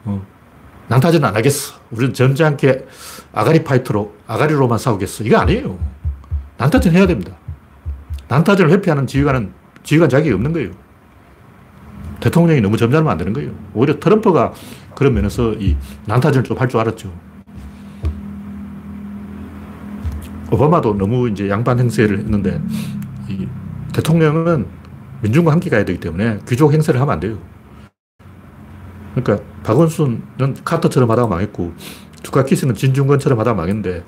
어, 난타전 안 하겠어. 우리는 점잖게 아가리 파이터로, 아가리로만 싸우겠어. 이거 아니에요. 난타전 해야 됩니다. 난타전을 회피하는 지휘관은 지휘관 자격이 없는 거예요. 대통령이 너무 점잖으면 안 되는 거예요. 오히려 트럼프가 그런 면에서 이 난타전을 좀 할 줄 알았죠. 오바마도 너무 이제 양반 행세를 했는데 이 대통령은 민중과 함께 가야 되기 때문에 귀족 행세를 하면 안 돼요. 그러니까 박원순은 카터처럼 하다가 망했고 두카키스는 진중권처럼 하다가 망했는데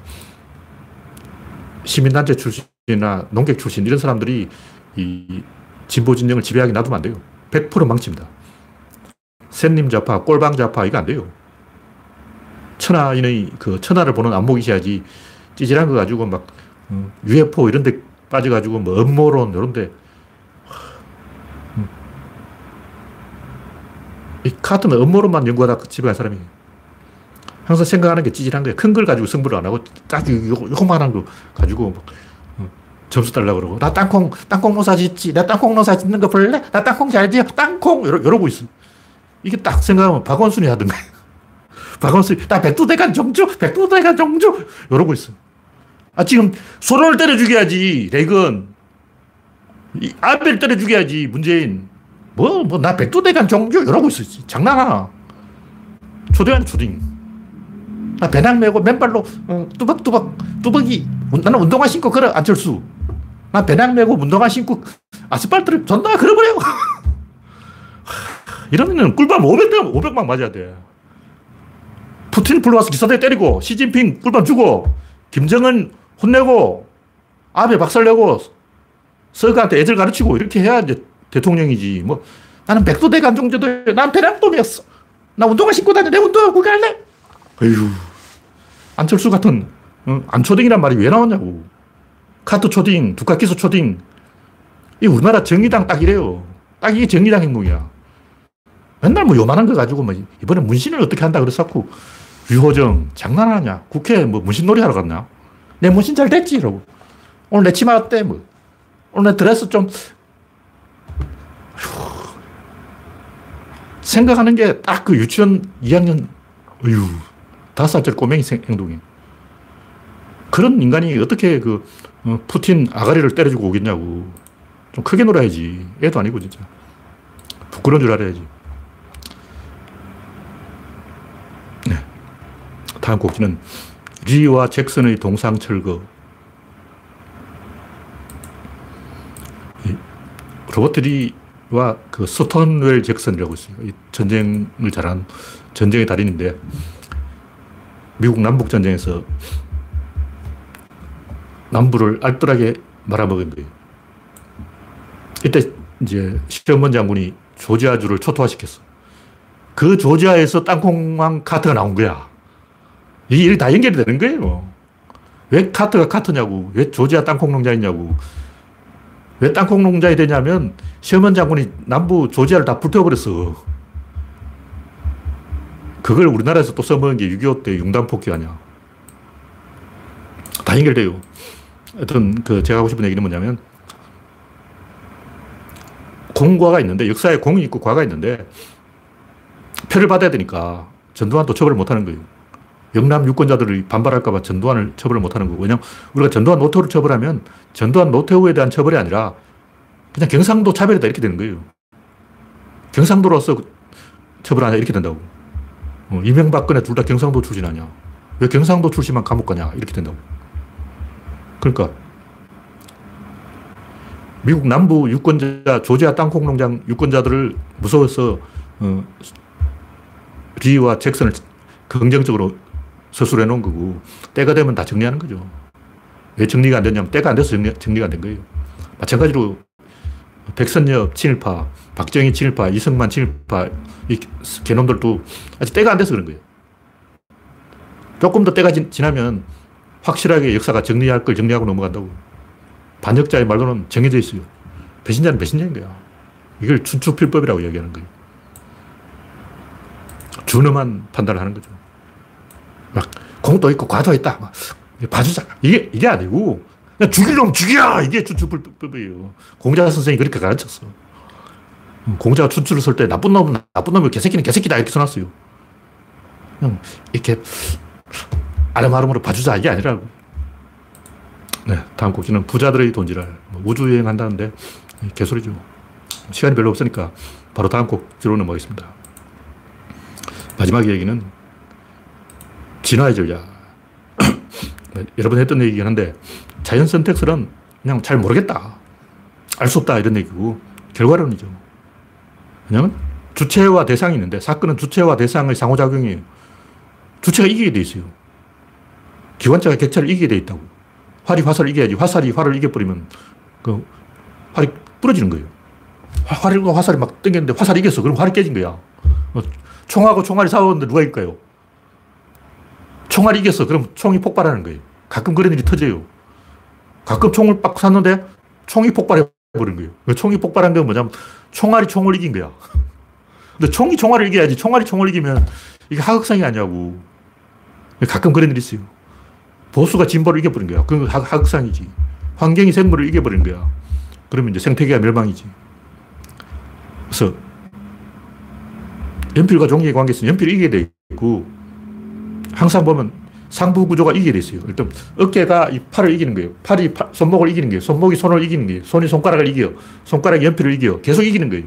시민단체 출신이나 농객 출신 이런 사람들이 이 진보 진영을 지배하게 놔두면 안 돼요. 100% 망칩니다. 샌님 좌파, 꼴방 좌파 이거 안 돼요. 천하인의 그 천하를 보는 안목이셔야지 찌질한 거 가지고 막 UFO 어, 이런 데 빠져가지고 뭐 음모론 이런 데. 음. 이 카트는 음모론만 연구하다 집에 간 사람이에요. 항상 생각하는 게 찌질한 거예요. 큰 걸 가지고 승부를 안 하고 딱 요만한 거 가지고 점수 달라고 그러고 나 땅콩, 땅콩 농사 짓지. 나 땅콩 농사 짓는 거 볼래? 나 땅콩 잘 지어. 땅콩! 이러, 이러고 있어. 이게 딱 생각하면 박원순이 하던 거예요. [LAUGHS] 박원순이, 나 백두대간 정주! 백두대간 정주! 이러고 있어. 아, 지금 소론을 때려 죽여야지, 레건. 이 아벨 때려 죽여야지, 문재인. 뭐, 뭐, 나 백두대간 정주! 이러고 있어. 장난하나. 초대한 초딩. 나 배낭 메고 맨발로 어, 뚜벅뚜벅, 뚜벅이. 나는 운동화 신고 걸어, 안철수. 나 배낭 메고 운동화 신고 아스팔트를 전다 걸어버려. 이러면 꿀밤 500방, 500방 맞아야 돼. 푸틴 불러와서 기사대 때리고, 시진핑 꿀밤 주고, 김정은 혼내고, 아베 박살내고, 서가한테 애들 가르치고, 이렇게 해야 이제 대통령이지. 뭐, 나는 백두대간 정도도, 난 배낭돔이었어. 나 운동화 신고 다녀. 내 운동화 구경 할래? 어휴. 안철수 같은, 어, 안초딩이란 말이 왜 나왔냐고. 카트 초딩, 두카키스 초딩. 이 우리나라 정의당 딱 이래요. 딱 이게 정의당 행동이야. 맨날 뭐 요만한 거 가지고 뭐 이번에 문신을 어떻게 한다 그랬었고 유호정 장난하냐? 국회 뭐 문신 놀이 하러 갔냐 내 문신 잘 됐지? 이러고. 오늘 내 치마 어때? 뭐. 오늘 내 드레스 좀. 생각하는 게 딱 그 유치원 2학년 어휴 다섯 살짜리 꼬맹이 행동이 그런 인간이 어떻게 그 어, 푸틴 아가리를 때려주고 오겠냐고. 좀 크게 놀아야지. 애도 아니고 진짜. 부끄러운 줄 알아야지. 다음 꼭지는 리와 잭슨의 동상 철거. 로버트 리와 그 스톤월 잭슨이라고 있어요. 전쟁을 잘한 전쟁의 달인인데 미국 남북 전쟁에서 남부를 알뜰하게 말아먹은 거예요. 이때 이제 시험원 장군이 조지아주를 초토화시켰어. 그 조지아에서 땅콩왕 카트가 나온 거야. 이 일이 다 연결이 되는 거예요. 왜 카트가 카트냐고. 왜 조지아 땅콩 농장이냐고. 왜 땅콩 농장이 되냐면 시험원 장군이 남부 조지아를 다 불태워버렸어. 그걸 우리나라에서 또 써먹은 게 6.25 때 융단폭기 아니야. 다 연결돼요. 하여튼, 그, 제가 하고 싶은 얘기는 뭐냐면, 공과가 있는데, 역사에 공이 있고 과가 있는데, 표를 받아야 되니까, 전두환도 처벌을 못 하는 거예요. 영남 유권자들이 반발할까봐 전두환을 처벌을 못하는 거고. 왜냐면 우리가 전두환 노태우를 처벌하면 전두환 노태우에 대한 처벌이 아니라 그냥 경상도 차별이다 이렇게 되는 거예요. 경상도로서 처벌하냐 이렇게 된다고. 어, 이명박근혜 둘 다 경상도 출신 아니야. 왜 경상도 출신만 감옥 가냐 이렇게 된다고. 그러니까 미국 남부 유권자 조지아 땅콩 농장 유권자들을 무서워서 어, 리와 잭슨을 긍정적으로 서술해 놓은 거고, 때가 되면 다 정리하는 거죠. 왜 정리가 안 됐냐면, 때가 안 돼서 정리, 정리가 안 된 거예요. 마찬가지로, 백선엽 친일파, 박정희 친일파, 이승만 친일파, 이 개놈들도 아직 때가 안 돼서 그런 거예요. 조금 더 때가 지나면 확실하게 역사가 정리할 걸 정리하고 넘어간다고. 반역자의 말로는 정해져 있어요. 배신자는 배신자인 거야. 이걸 춘추필법이라고 얘기하는 거예요. 준엄한 판단을 하는 거죠. 막 공도 있고 과도 있다. 막 봐주자. 이게, 이게 아니고 그냥 죽이려면 죽여! 이게 춘추불법이에요. 공자 선생이 그렇게 가르쳤어. 음, 공자가 춘추를 쓸 때 나쁜 놈은 나쁜 놈을 개새끼는 개새끼다 이렇게 써놨어요. 그냥 이렇게 아름아름으로 봐주자 이게 아니라고. 네, 다음 곡지는 부자들의 돈지랄. 뭐 우주 여행 한다는데 개소리죠. 시간이 별로 없으니까 바로 다음 곡지로 넘어가겠습니다. 마지막 얘기는 진화의 전략. 여러 번 했던 얘기긴 한데 자연 선택설은 그냥 잘 모르겠다. 알 수 없다 이런 얘기고 결과론이죠. 왜냐면 주체와 대상이 있는데 사건은 주체와 대상의 상호작용이에요. 주체가 이기게 돼 있어요. 기관차가 객차를 이기게 돼 있다고. 활이 화살을 이겨야지. 화살이 활을 이겨버리면 그 활이 부러지는 거예요. 활과 화살이 막 땡겼는데 화살이 이겼어. 그럼 활이 깨진 거야. 어, 총하고 총알이 싸웠는데 누가 이길까요? 총알이 이겼어. 그럼 총이 폭발하는 거예요. 가끔 그런 일이 터져요. 가끔 총을 빡 쐈는데 총이 폭발해버린 거예요. 총이 폭발한 건 뭐냐면 총알이 총을 이긴 거야. [LAUGHS] 근데 총이 총알을 이겨야지. 총알이 총을 이기면 이게 하극상이 아니냐고. 가끔 그런 일이 있어요. 보수가 진보를 이겨버린 거야. 그건 하극상이지. 환경이 생물을 이겨버린 거야. 그러면 이제 생태계가 멸망이지. 그래서 연필과 종이의 관계에서 연필이 돼 있고 항상 보면 상부 구조가 이기게 돼 있어요. 일단 어깨가 이 팔을 이기는 거예요. 팔이 파, 손목을 이기는 거예요. 손목이 손을 이기는 거예요. 손이 손가락을 이겨요. 손가락이 연필을 이겨요. 계속 이기는 거예요.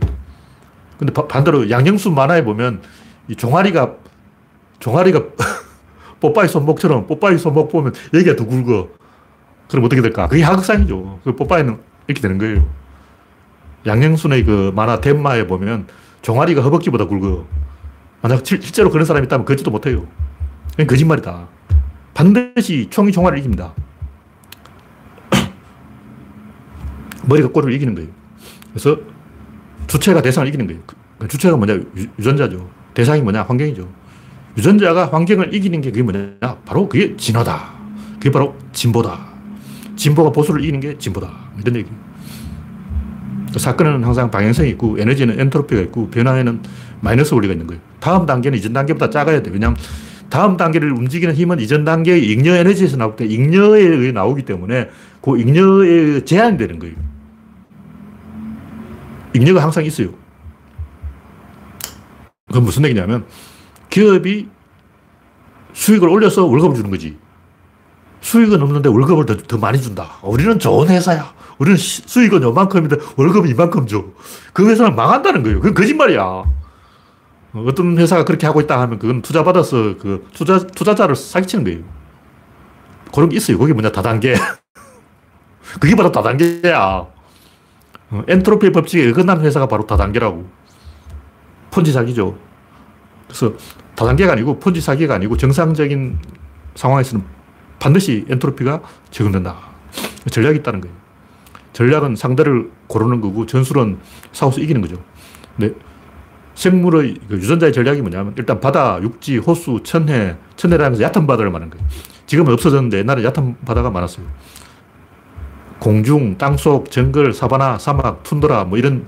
근데 바, 반대로 양영수 만화에 보면 이 종아리가 종아리가 [LAUGHS] 뽀빠이 손목처럼 뽀빠이 손목 보면 여기가 더 굵어. 그럼 어떻게 될까? 그게 하극상이죠. 그 뽀빠이는 이렇게 되는 거예요. 양영순의 그 만화 덴마에 보면 종아리가 허벅지보다 굵어. 만약 실제로 그런 사람이 있다면 그지도 못해요. 그건 거짓말이다. 반드시 총이 총알을 이깁니다. [COUGHS] 머리가 꼬리를 이기는 거예요. 그래서 주체가 대상을 이기는 거예요. 그 주체가 뭐냐? 유전자죠. 대상이 뭐냐? 환경이죠. 유전자가 환경을 이기는 게 그게 뭐냐? 바로 그게 진화다. 그게 바로 진보다. 진보가 보수를 이기는 게 진보다. 이런 얘기. 사건은 항상 방향성이 있고 에너지는 엔트로피가 있고 변화에는 마이너스 원리가 있는 거예요. 다음 단계는 이전 단계보다 작아야 돼. 왜냐하면 다음 단계를 움직이는 힘은 이전 단계의 잉여 에너지에서 나올 때 잉여에 의해 나오기 때문에 그 잉여에 제한이 되는 거예요. 잉여가 항상 있어요. 그건 무슨 얘기냐면 기업이 수익을 올려서 월급을 주는 거지. 수익은 없는데 월급을 더, 더 많이 준다. 우리는 좋은 회사야. 우리는 수익은 요만큼인데 월급은 이만큼 줘. 그 회사는 망한다는 거예요. 그건 거짓말이야. 어떤 회사가 그렇게 하고 있다 하면 그건 투자받아서 그 투자, 투자자를 사기치는 거예요. 그런 게 있어요. 그게 뭐냐, 다단계. [LAUGHS] 그게 바로 다단계야. 어, 엔트로피 법칙에 어긋난 회사가 바로 다단계라고. 폰지 사기죠. 그래서 다단계가 아니고 폰지 사기가 아니고 정상적인 상황에서는 반드시 엔트로피가 적응된다. 전략이 있다는 거예요. 전략은 상대를 고르는 거고 전술은 싸워서 이기는 거죠. 근데 생물의 그 유전자의 전략이 뭐냐면 일단 바다, 육지, 호수, 천해, 천해라는 것은 얕은 바다를 말하는 거예요. 지금은 없어졌는데 옛날에 얕은 바다가 많았어요. 공중, 땅속, 정글, 사바나, 사막, 툰드라 뭐 이런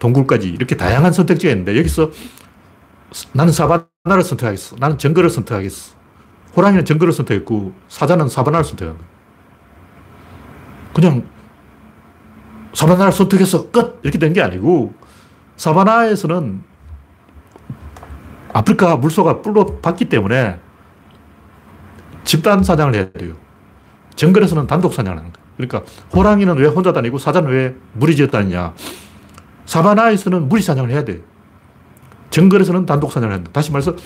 동굴까지 이렇게 다양한 선택지가 있는데 여기서 나는 사바나를 선택하겠어. 나는 정글을 선택하겠어. 호랑이는 정글을 선택했고 사자는 사바나를 선택한 거예요. 그냥 사바나를 선택해서 끝! 이렇게 된 게 아니고 사바나에서는 아프리카 물소가 뿔로 받기 때문에 집단 사냥을 해야 돼요. 정글에서는 단독 사냥을 하는 거예요. 그러니까 호랑이는 왜 혼자 다니고 사자는 왜 무리 지어 다니냐. 사바나에서는 무리 사냥을 해야 돼 정글에서는 단독 사냥을 한다. 다시 말해서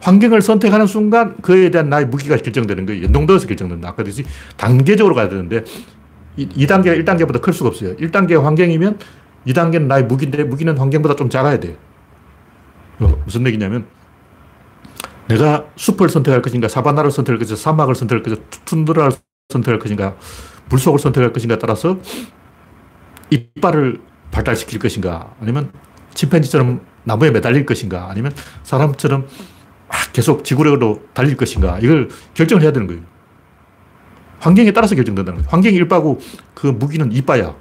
환경을 선택하는 순간 그에 대한 나의 무기가 결정되는 거예요. 연동되어서 결정된다. 아까 듯이 단계적으로 가야 되는데 2 단계가 1단계보다 클 수가 없어요. 1단계 환경이면 2단계는 나의 무기인데 무기는 환경보다 좀 작아야 돼. 어, 무슨 얘기냐면 내가 숲을 선택할 것인가 사바나를 선택할 것인가 사막을 선택할 것인가 툰드라를 선택할 것인가 물속을 선택할 것인가 따라서 이빨을 발달시킬 것인가 아니면 침팬지처럼 나무에 매달릴 것인가 아니면 사람처럼 계속 지구력으로 달릴 것인가 이걸 결정을 해야 되는 거예요. 환경에 따라서 결정된다는 거예요. 환경이 일바고 그 무기는 이빠야.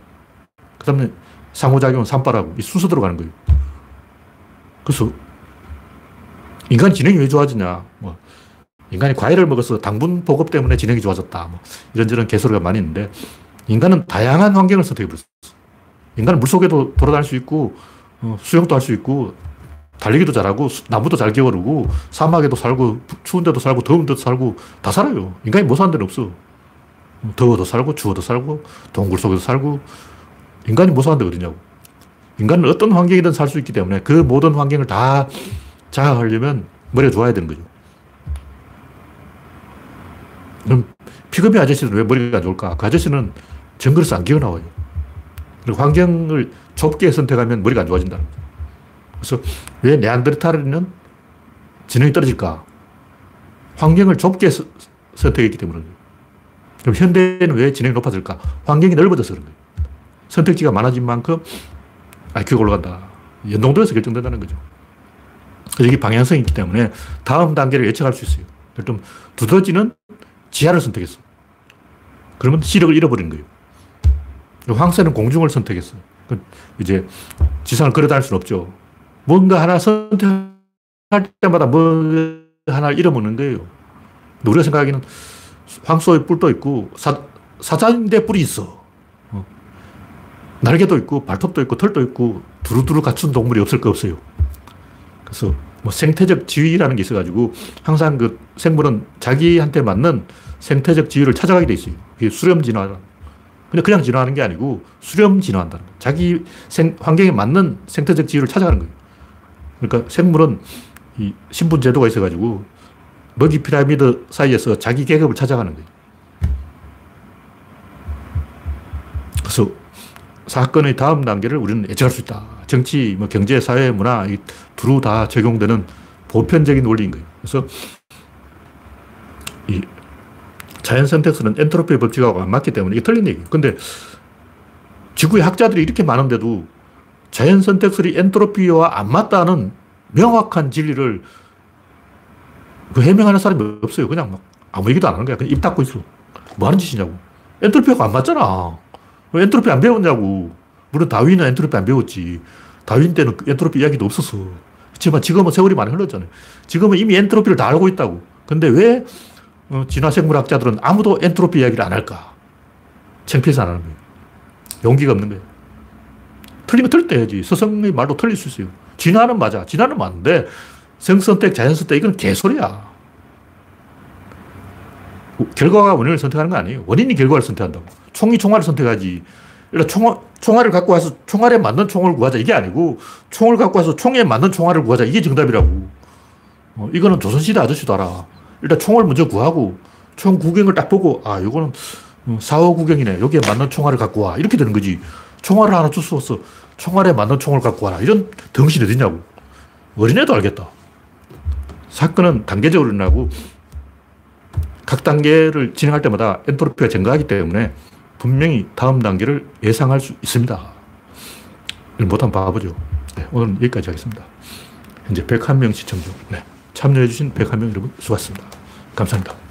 그 다음에 상호작용은 삼바라고 이 순서대로 가는 거예요. 그래서 인간 지능이 왜 좋아지냐. 뭐, 인간이 과일을 먹어서 당분 보급 때문에 지능이 좋아졌다. 뭐, 이런저런 개소리가 많이 있는데, 인간은 다양한 환경을 선택해 버렸어. 인간은 물 속에도 돌아다닐 수 있고, 어, 수영도 할 수 있고, 달리기도 잘하고, 나무도 잘 기어오르고, 사막에도 살고, 추운 데도 살고, 더운 데도 살고, 다 살아요. 인간이 못 사는 데는 없어. 더워도 살고, 추워도 살고, 동굴 속에도 살고, 인간이 못 사는 데 어디냐고. 인간은 어떤 환경이든 살 수 있기 때문에 그 모든 환경을 다 자아하려면 머리가 좋아야 되는 거죠. 그럼 피그미 아저씨는 왜 머리가 안 좋을까? 그 아저씨는 정글에서 안 기어나와요. 그리고 환경을 좁게 선택하면 머리가 안 좋아진다는 거죠. 그래서 왜 네안데르탈인은 지능이 떨어질까? 환경을 좁게 서, 선택했기 때문에. 그럼 현대는 왜 지능이 높아질까? 환경이 넓어져서 그런 거예요. 선택지가 많아진 만큼 IQ가 올라간다. 연동도에서 결정된다는 거죠. 그래서 방향성이 있기 때문에 다음 단계를 예측할 수 있어요. 좀 두더지는 지하를 선택했어. 그러면 시력을 잃어버린 거예요. 황새는 공중을 선택했어. 그 이제 지상을 걸어 다닐 수는 없죠. 뭔가 하나 선택할 때마다 뭐 하나 잃어먹는 거예요. 우리가 생각하기는 황소의 뿔도 있고 사, 사자인데 뿔이 있어. 어. 날개도 있고 발톱도 있고 털도 있고 두루두루 갖춘 동물이 없을 거 없어요. 그래서 뭐 생태적 지위라는 게 있어가지고 항상 그 생물은 자기한테 맞는 생태적 지위를 찾아가게 돼 있어요. 그게 수렴 진화. 근데 그냥 진화하는 게 아니고 수렴 진화한다는 거예요. 자기 생, 환경에 맞는 생태적 지위를 찾아가는 거예요. 그러니까 생물은 이 신분 제도가 있어가지고 먹이 피라미드 사이에서 자기 계급을 찾아가는 거예요. 그래서 사건의 다음 단계를 우리는 예측할 수 있다. 정치, 뭐 경제, 사회, 문화, 이 두루 다 적용되는 보편적인 원리인 거예요. 그래서 이 자연 선택설은 엔트로피 법칙하고 안 맞기 때문에 이게 틀린 얘기예요. 근데 지구의 학자들이 이렇게 많은데도 자연 선택설이 엔트로피와 안 맞다는 명확한 진리를 그 해명하는 사람이 없어요. 그냥 막 아무 얘기도 안 하는 거야. 그냥 입 닫고 있어. 뭐 하는 짓이냐고. 엔트로피가 안 맞잖아. 왜 엔트로피 안 배웠냐고. 물론 다윈은 엔트로피 안 배웠지. 다윈 때는 엔트로피 이야기도 없었어. 그렇지만 지금은 세월이 많이 흘렀잖아요. 지금은 이미 엔트로피를 다 알고 있다고. 근데 왜 어, 진화생물학자들은 아무도 엔트로피 이야기를 안 할까? 창피해서 안 하는 거예요. 용기가 없는 거예요. 틀리면 틀릴 때 해야지. 스승의 말도 틀릴 수 있어요. 진화는 맞아. 진화는 맞는데 성선택, 자연선택 이건 개소리야. 결과가 원인을 선택하는 거 아니에요. 원인이 결과를 선택한다고. 총이 총알을 선택하지. 그러니까 총, 총알을 갖고 와서 총알에 맞는 총을 구하자. 이게 아니고 총을 갖고 와서 총에 맞는 총알을 구하자. 이게 정답이라고. 어, 이거는 조선시대 아저씨도 알아. 일단 총을 먼저 구하고 총 구경을 딱 보고 아, 이거는 4호 구경이네. 여기에 맞는 총알을 갖고 와. 이렇게 되는 거지. 총알을 하나 줄 수 없어. 총알에 맞는 총을 갖고 와라. 이런 덩신이 어디냐고. 어린애도 알겠다. 사건은 단계적으로 일어나고 각 단계를 진행할 때마다 엔트로피가 증가하기 때문에 분명히 다음 단계를 예상할 수 있습니다. 못하면 봐보죠. 네, 오늘은 여기까지 하겠습니다. 현재 101명 시청 중. 네, 참여해주신 101명 여러분 수고하셨습니다. 감사합니다.